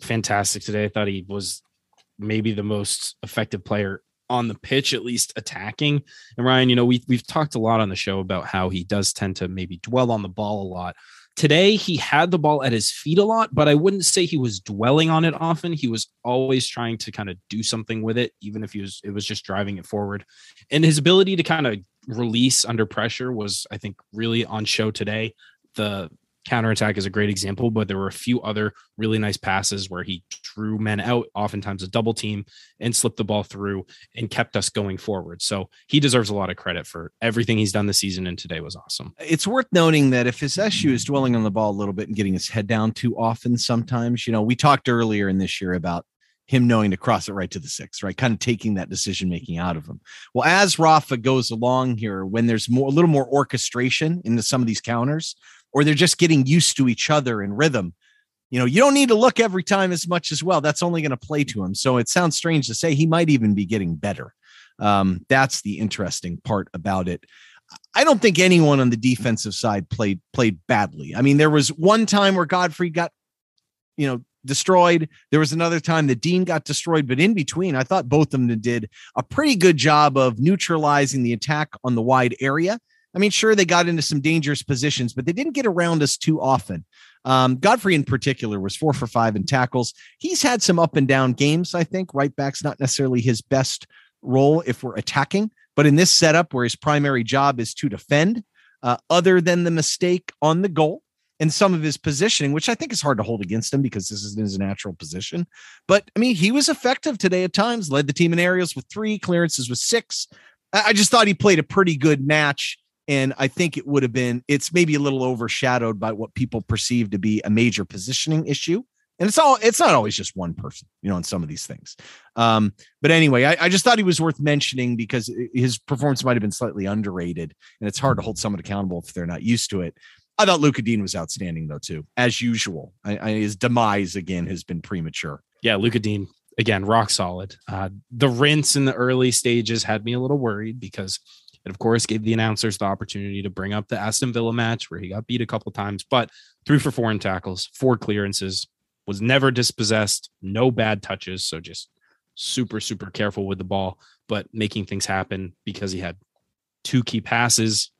fantastic today. I thought he was maybe the most effective player on the pitch, at least attacking. And Ryan, you know, we we've talked a lot on the show about how he does tend to maybe dwell on the ball a lot. Today, he had the ball at his feet a lot, but I wouldn't say he was dwelling on it often. He was always trying to kind of do something with it, even if he was it was just driving it forward. And his ability to kind of release under pressure was, I think, really on show today. The counterattack is a great example, but there were a few other really nice passes where he drew men out, oftentimes a double team, and slipped the ball through and kept us going forward. So he deserves a lot of credit for everything he's done this season, and today was awesome. It's worth noting that if his issue is dwelling on the ball a little bit and getting his head down too often, sometimes, you know, we talked earlier in this year about him knowing to cross it right to the six, right? Kind of taking that decision making out of him. Well, as Rafa goes along here, when there's more a little more orchestration into some of these counters, or they're just getting used to each other in rhythm. You know, you don't need to look every time as much as well. That's only going to play to him. So it sounds strange to say he might even be getting better. Um, that's the interesting part about it. I don't think anyone on the defensive side played played badly. I mean, there was one time where Godfrey got, you know, destroyed. There was another time that Digne got destroyed, but in between, I thought both of them did a pretty good job of neutralizing the attack on the wide area I mean, sure, they got into some dangerous positions, but they didn't get around us too often. Um, Godfrey, in particular, was four for five in tackles. He's had some up and down games, I think. Right back's not necessarily his best role if we're attacking, but in this setup where his primary job is to defend, uh, other than the mistake on the goal and some of his positioning, which I think is hard to hold against him because this is his natural position. But I mean, he was effective today at times, led the team in aerials with three, clearances with six. I just thought he played a pretty good match and I think it would have been, it's maybe a little overshadowed by what people perceive to be a major positioning issue. And it's all, it's not always just one person, you know, in some of these things. Um, but anyway, I, I just thought he was worth mentioning because his performance might have been slightly underrated. And it's hard to hold someone accountable if they're not used to it. I thought Lucas Digne was outstanding though, too, as usual. I, I, his demise again has been premature. Yeah, Lucas Digne, again, rock solid. Uh, the rinse in the early stages had me a little worried because it, of course, gave the announcers the opportunity to bring up the Aston Villa match where he got beat a couple times, but three for four in tackles, four clearances, was never dispossessed, no bad touches. So just super, super careful with the ball, but making things happen because he had two key passes.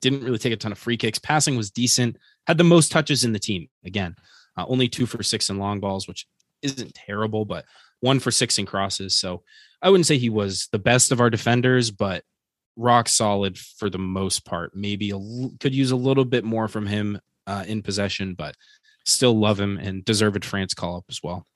Didn't really take a ton of free kicks. Passing was decent. Had the most touches in the team. Again, uh, only two for six in long balls, which isn't terrible, but one for six in crosses. So I wouldn't say he was the best of our defenders, but rock solid for the most part. Maybe could use a little bit more from him uh, in possession, but still love him and deserved a France call up as well.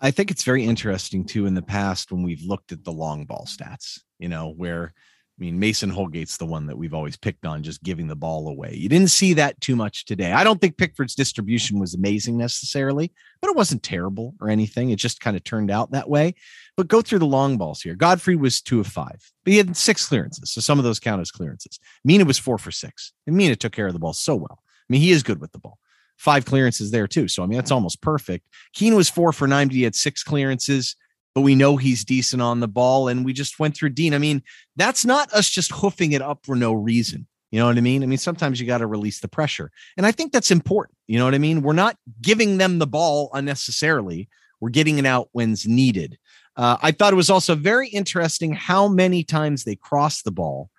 I think it's very interesting too in the past when we've looked at the long ball stats, you know, where I mean, Mason Holgate's the one that we've always picked on, just giving the ball away. You didn't see that too much today. I don't think Pickford's distribution was amazing necessarily, but it wasn't terrible or anything. It just kind of turned out that way. But go through the long balls here. Godfrey was two of five, but he had six clearances. So some of those count as clearances. Mina was four for six. And Mina took care of the ball so well. I mean, he is good with the ball. Five clearances there too. So I mean, that's almost perfect. Keane was four for nine, but he had six clearances but we know he's decent on the ball. And we just went through Digne. I mean, that's not us just hoofing it up for no reason. You know what I mean? I mean, sometimes you got to release the pressure. And I think that's important. You know what I mean? We're not giving them the ball unnecessarily, we're getting it out when's needed. Uh, I thought it was also very interesting how many times they crossed the ball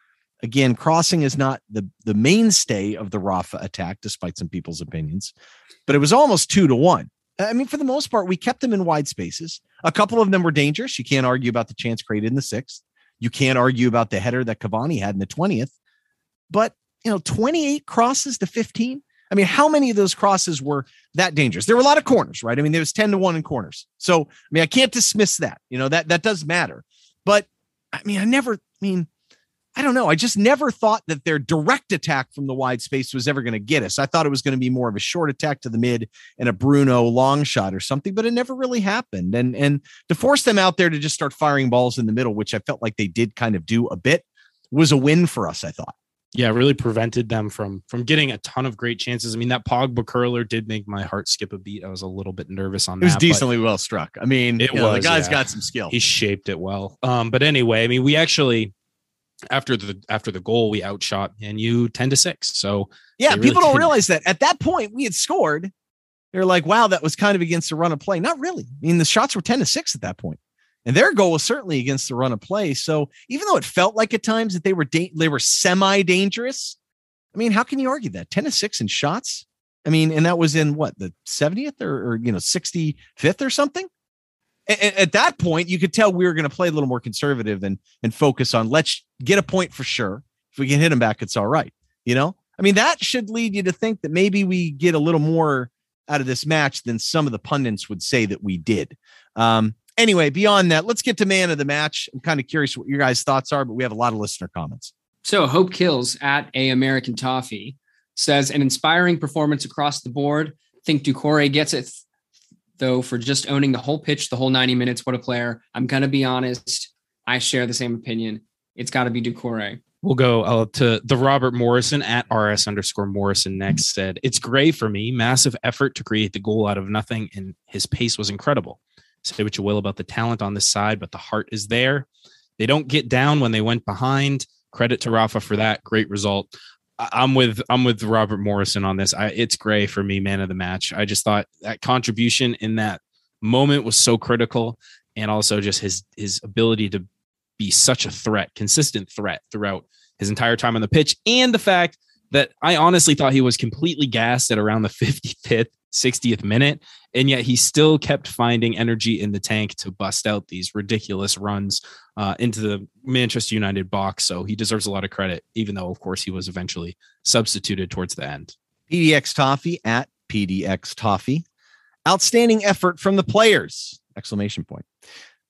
Again, crossing is not the, the mainstay of the Rafa attack, despite some people's opinions, but it was almost two to one. I mean, for the most part, we kept them in wide spaces. A couple of them were dangerous. You can't argue about the chance created in the sixth. You can't argue about the header that Cavani had in the 20th. But, you know, 28 crosses to 15. I mean, how many of those crosses were that dangerous? There were a lot of corners, right? I mean, there was 10 to 1 in corners. So, I mean, I can't dismiss that. You know, that that does matter. But I mean, I never, I mean, I don't know. I just never thought that their direct attack from the wide space was ever going to get us. I thought it was going to be more of a short attack to the mid and a Bruno long shot or something, but it never really happened. And and to force them out there to just start firing balls in the middle, which I felt like they did kind of do a bit, was a win for us. I thought. Yeah, really prevented them from from getting a ton of great chances. I mean, that Pogba curler did make my heart skip a beat. I was a little bit nervous on that. It was decently well struck. I mean, it was. Know, the guy's yeah. got some skill. He shaped it well. Um, but anyway, I mean, we actually after the after the goal, we outshot and you 10 to 6. So yeah, really people don't did. realize that at that point we had scored. They're like, wow, that was kind of against the run of play. Not really. I mean, the shots were 10 to 6 at that. And their goal was certainly against the run of play. So even though it felt like at times that they were da- they were semi-dangerous, I mean, how can you argue that? 10 to 6 in shots? I mean, and that was in what the 70th or, or you know 65th or something at that point, you could tell we were going to play a little more conservative and and focus on let's get a point for sure. If we can hit him back, it's all right. You know, I mean, that should lead you to think that maybe we get a little more out of this match than some of the pundits would say that we did. Um, anyway, beyond that, let's get to man of the match. I'm kind of curious what your guys' thoughts are, but we have a lot of listener comments. So Hope Kills at a American Toffee says an inspiring performance across the board. Think Doucouré gets it though, for just owning the whole pitch, the whole 90 minutes. What a player. I'm going to be honest. I share the same opinion. It's got to be Doucouré. We'll go uh, to the Robert Morrison at RS underscore Morrison next said, It's Gray for me. Massive effort to create the goal out of nothing, and his pace was incredible. Say what you will about the talent on this side, but the heart is there. They don't get down when they went behind. Credit to Rafa for that. Great result. I'm with I'm with Robert Morrison on this. I, it's Gray for me, man of the match. I just thought that contribution in that moment was so critical, and also just his his ability to be such a threat, consistent threat throughout his entire time on the pitch, and the fact that I honestly thought he was completely gassed at around the 55th 60th minute. And yet he still kept finding energy in the tank to bust out these ridiculous runs uh, into the Manchester United box. So he deserves a lot of credit, even though, of course, he was eventually substituted towards the end. PDX Toffee at PDX Toffee. Outstanding effort from the players! Exclamation point.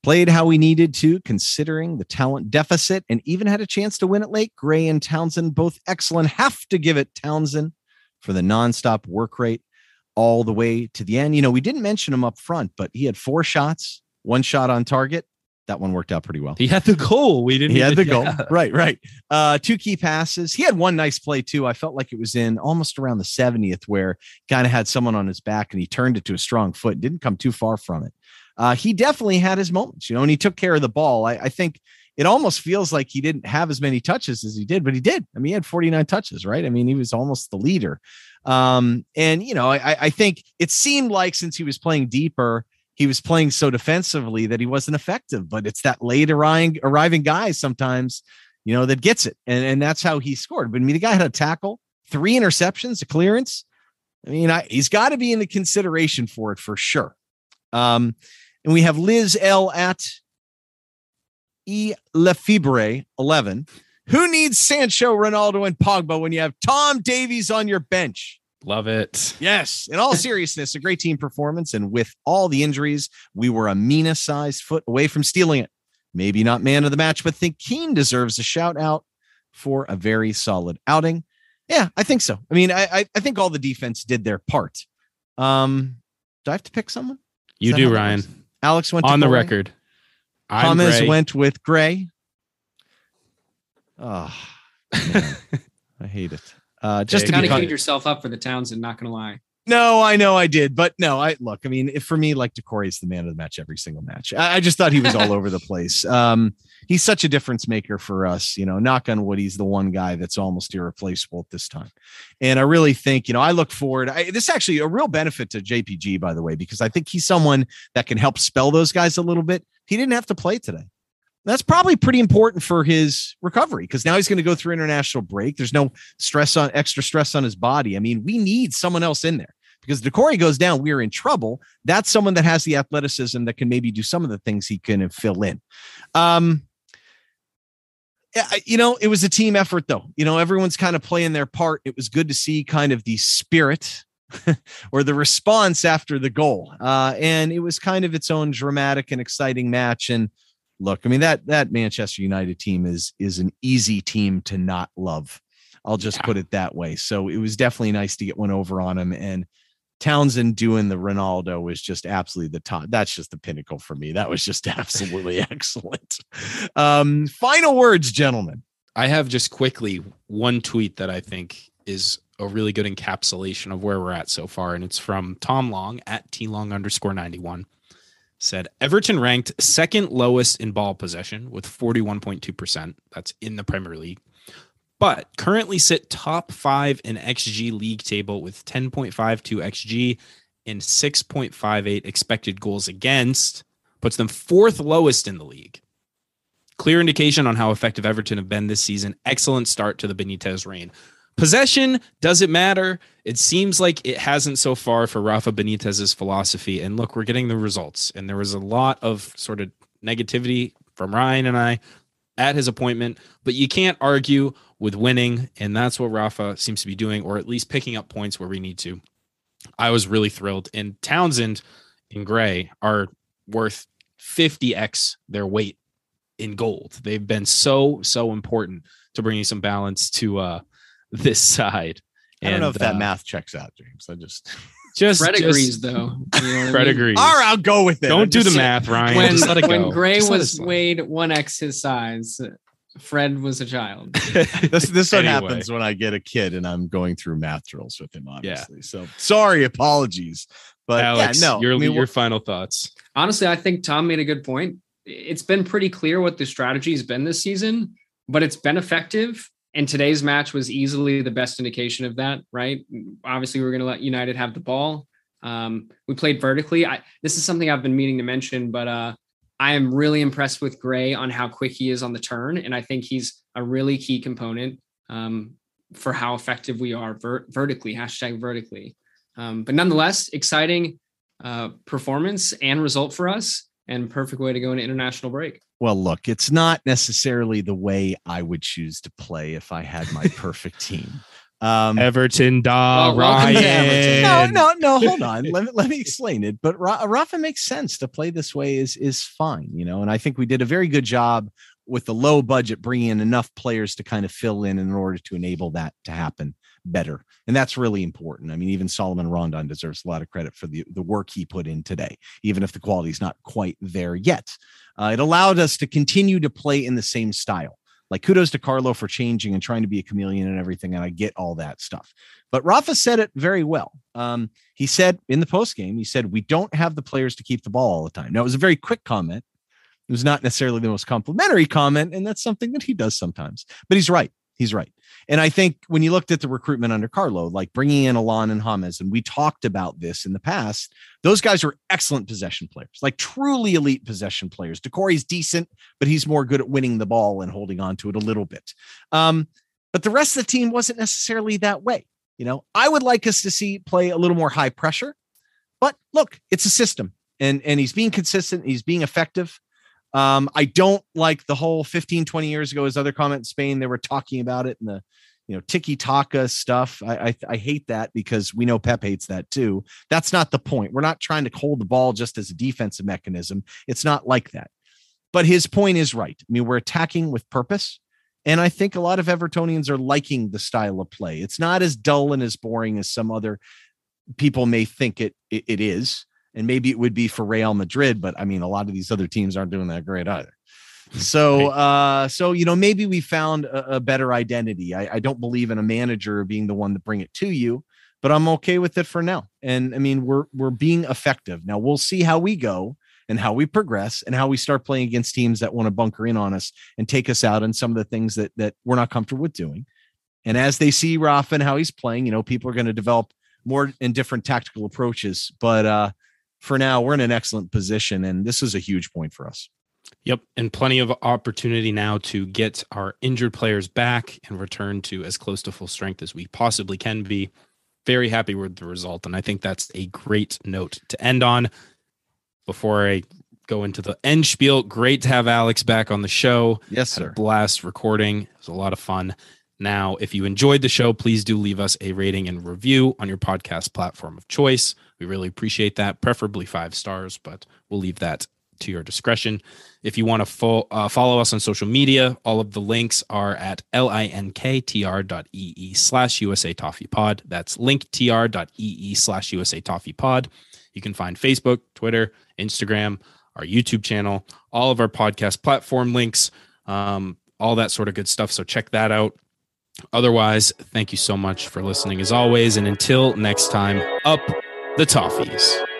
Played how we needed to, considering the talent deficit, and even had a chance to win it late. Gray and Townsend, both excellent. Have to give it Townsend for the nonstop work rate all the way to the end. You know, we didn't mention him up front, but he had four shots, one shot on target. That one worked out pretty well. He had the goal. We didn't. He had the goal. Right, right. Uh, two key passes. He had one nice play too. I felt like it was in almost around the 70th, where kind of had someone on his back and he turned it to a strong foot. Didn't come too far from it. Uh, he definitely had his moments, you know, and he took care of the ball. I, I think it almost feels like he didn't have as many touches as he did, but he did. I mean, he had 49 touches, right? I mean, he was almost the leader. Um, and you know, I, I think it seemed like since he was playing deeper, he was playing so defensively that he wasn't effective. But it's that late arriving arriving guy sometimes, you know, that gets it, and and that's how he scored. But I mean, the guy had a tackle, three interceptions, a clearance. I mean, I, he's got to be in the consideration for it for sure. Um, and we have Liz L at E Lefebvre 11. Who needs Sancho, Ronaldo, and Pogba when you have Tom Davies on your bench? Love it. Yes. In all seriousness, a great team performance. And with all the injuries, we were a Mina sized foot away from stealing it. Maybe not man of the match, but think Keane deserves a shout out for a very solid outing. Yeah, I think so. I mean, I I, think all the defense did their part. Um, do I have to pick someone? Is you do, Ryan. Alex went on the record. Thomas went with Gray. Oh, I hate it. Uh, just to kind of queued yourself up for the Townsend. Not gonna lie. No, I know I did, but no, I look. I mean, if for me, like Doucouré is the man of the match every single match. I, I just thought he was all over the place. Um, he's such a difference maker for us. You know, knock on wood, he's the one guy that's almost irreplaceable at this time. And I really think, you know, I look forward. I, this is actually a real benefit to JPG, by the way, because I think he's someone that can help spell those guys a little bit. He didn't have to play today. That's probably pretty important for his recovery because now he's going to go through international break. There's no stress on extra stress on his body. I mean, we need someone else in there because Doucouré goes down, we're in trouble. That's someone that has the athleticism that can maybe do some of the things he can fill in. Um, you know, it was a team effort though. You know, everyone's kind of playing their part. It was good to see kind of the spirit or the response after the goal. Uh, and it was kind of its own dramatic and exciting match. And look, I mean that that Manchester United team is is an easy team to not love. I'll just yeah. put it that way. So it was definitely nice to get one over on him. And Townsend doing the Ronaldo was just absolutely the top. That's just the pinnacle for me. That was just absolutely excellent. Um, final words, gentlemen. I have just quickly one tweet that I think is a really good encapsulation of where we're at so far. And it's from Tom Long at T Long underscore 91 said Everton ranked second lowest in ball possession with 41.2%. That's in the Premier League. But currently sit top five in XG league table with 10.52 XG and 6.58 expected goals against, puts them fourth lowest in the league. Clear indication on how effective Everton have been this season. Excellent start to the Benitez reign. Possession doesn't matter. It seems like it hasn't so far for Rafa Benitez's philosophy. And look, we're getting the results. And there was a lot of sort of negativity from Ryan and I at his appointment, but you can't argue with winning. And that's what Rafa seems to be doing, or at least picking up points where we need to. I was really thrilled. And Townsend and Gray are worth 50x their weight in gold. They've been so, so important to bringing some balance to uh this side. I don't know if that uh, math checks out, James. I just just Fred just, agrees though. You know Fred I mean? agrees. All right, I'll go with it. Don't I'm do the math, Ryan. When, just let it when go. Gray just was weighed one x his size, Fred was a child. this this anyway. what happens when I get a kid and I'm going through math drills with him, obviously. Yeah. So sorry, apologies. But Alex, yeah, no. Your, I mean, your final thoughts. Honestly, I think Tom made a good point. It's been pretty clear what the strategy has been this season, but it's been effective. And today's match was easily the best indication of that, right? Obviously, we are going to let United have the ball. Um, we played vertically. I, this is something I've been meaning to mention, but uh, I am really impressed with Gray on how quick he is on the turn, and I think he's a really key component um, for how effective we are ver- vertically. Hashtag vertically. Um, but nonetheless, exciting uh, performance and result for us, and perfect way to go into international break. Well, look, it's not necessarily the way I would choose to play if I had my perfect team. Um, Everton, da well, Ryan. No, no, no. Hold on. let me let me explain it. But Rafa makes sense to play this way. is is fine, you know. And I think we did a very good job with the low budget, bringing in enough players to kind of fill in in order to enable that to happen better. And that's really important. I mean, even Salomon Rondon deserves a lot of credit for the, the work he put in today, even if the quality is not quite there yet. Uh, it allowed us to continue to play in the same style. Like kudos to Carlo for changing and trying to be a chameleon and everything. And I get all that stuff. But Rafa said it very well. Um, he said in the post game, he said, We don't have the players to keep the ball all the time. Now, it was a very quick comment. It was not necessarily the most complimentary comment. And that's something that he does sometimes. But he's right. He's right. And I think when you looked at the recruitment under Carlo, like bringing in Allan and James, and we talked about this in the past, those guys are excellent possession players, like truly elite possession players. Doucouré's decent, but he's more good at winning the ball and holding on to it a little bit. Um, but the rest of the team wasn't necessarily that way. You know, I would like us to see play a little more high pressure, but look, it's a system and, and he's being consistent. He's being effective. Um, I don't like the whole 15, 20 years ago, his other comment in Spain, they were talking about it and the, you know, tiki taka stuff. I, I, I hate that because we know Pep hates that too. That's not the point. We're not trying to hold the ball just as a defensive mechanism. It's not like that. But his point is right. I mean, we're attacking with purpose. And I think a lot of Evertonians are liking the style of play. It's not as dull and as boring as some other people may think it, it, it is and maybe it would be for Real Madrid, but I mean, a lot of these other teams aren't doing that great either. So, uh, so you know, maybe we found a, a better identity. I, I, don't believe in a manager being the one to bring it to you, but I'm okay with it for now. And I mean, we're we're being effective now. We'll see how we go and how we progress and how we start playing against teams that want to bunker in on us and take us out on some of the things that that we're not comfortable with doing. And as they see Rafa and how he's playing, you know, people are going to develop more and different tactical approaches. But uh, for now, we're in an excellent position, and this is a huge point for us. Yep, and plenty of opportunity now to get our injured players back and return to as close to full strength as we possibly can be. Very happy with the result, and I think that's a great note to end on. Before I go into the end spiel, great to have Alex back on the show. Yes, sir. blast recording. It was a lot of fun. Now, if you enjoyed the show, please do leave us a rating and review on your podcast platform of choice. We really appreciate that, preferably five stars, but we'll leave that to your discretion. If you want to fo- uh, follow us on social media, all of the links are at linktr.ee slash USA Toffee Pod. That's linktr.ee slash USA Toffee Pod. You can find Facebook, Twitter, Instagram, our YouTube channel, all of our podcast platform links, um, all that sort of good stuff. So check that out. Otherwise, thank you so much for listening as always. And until next time, up the Toffees.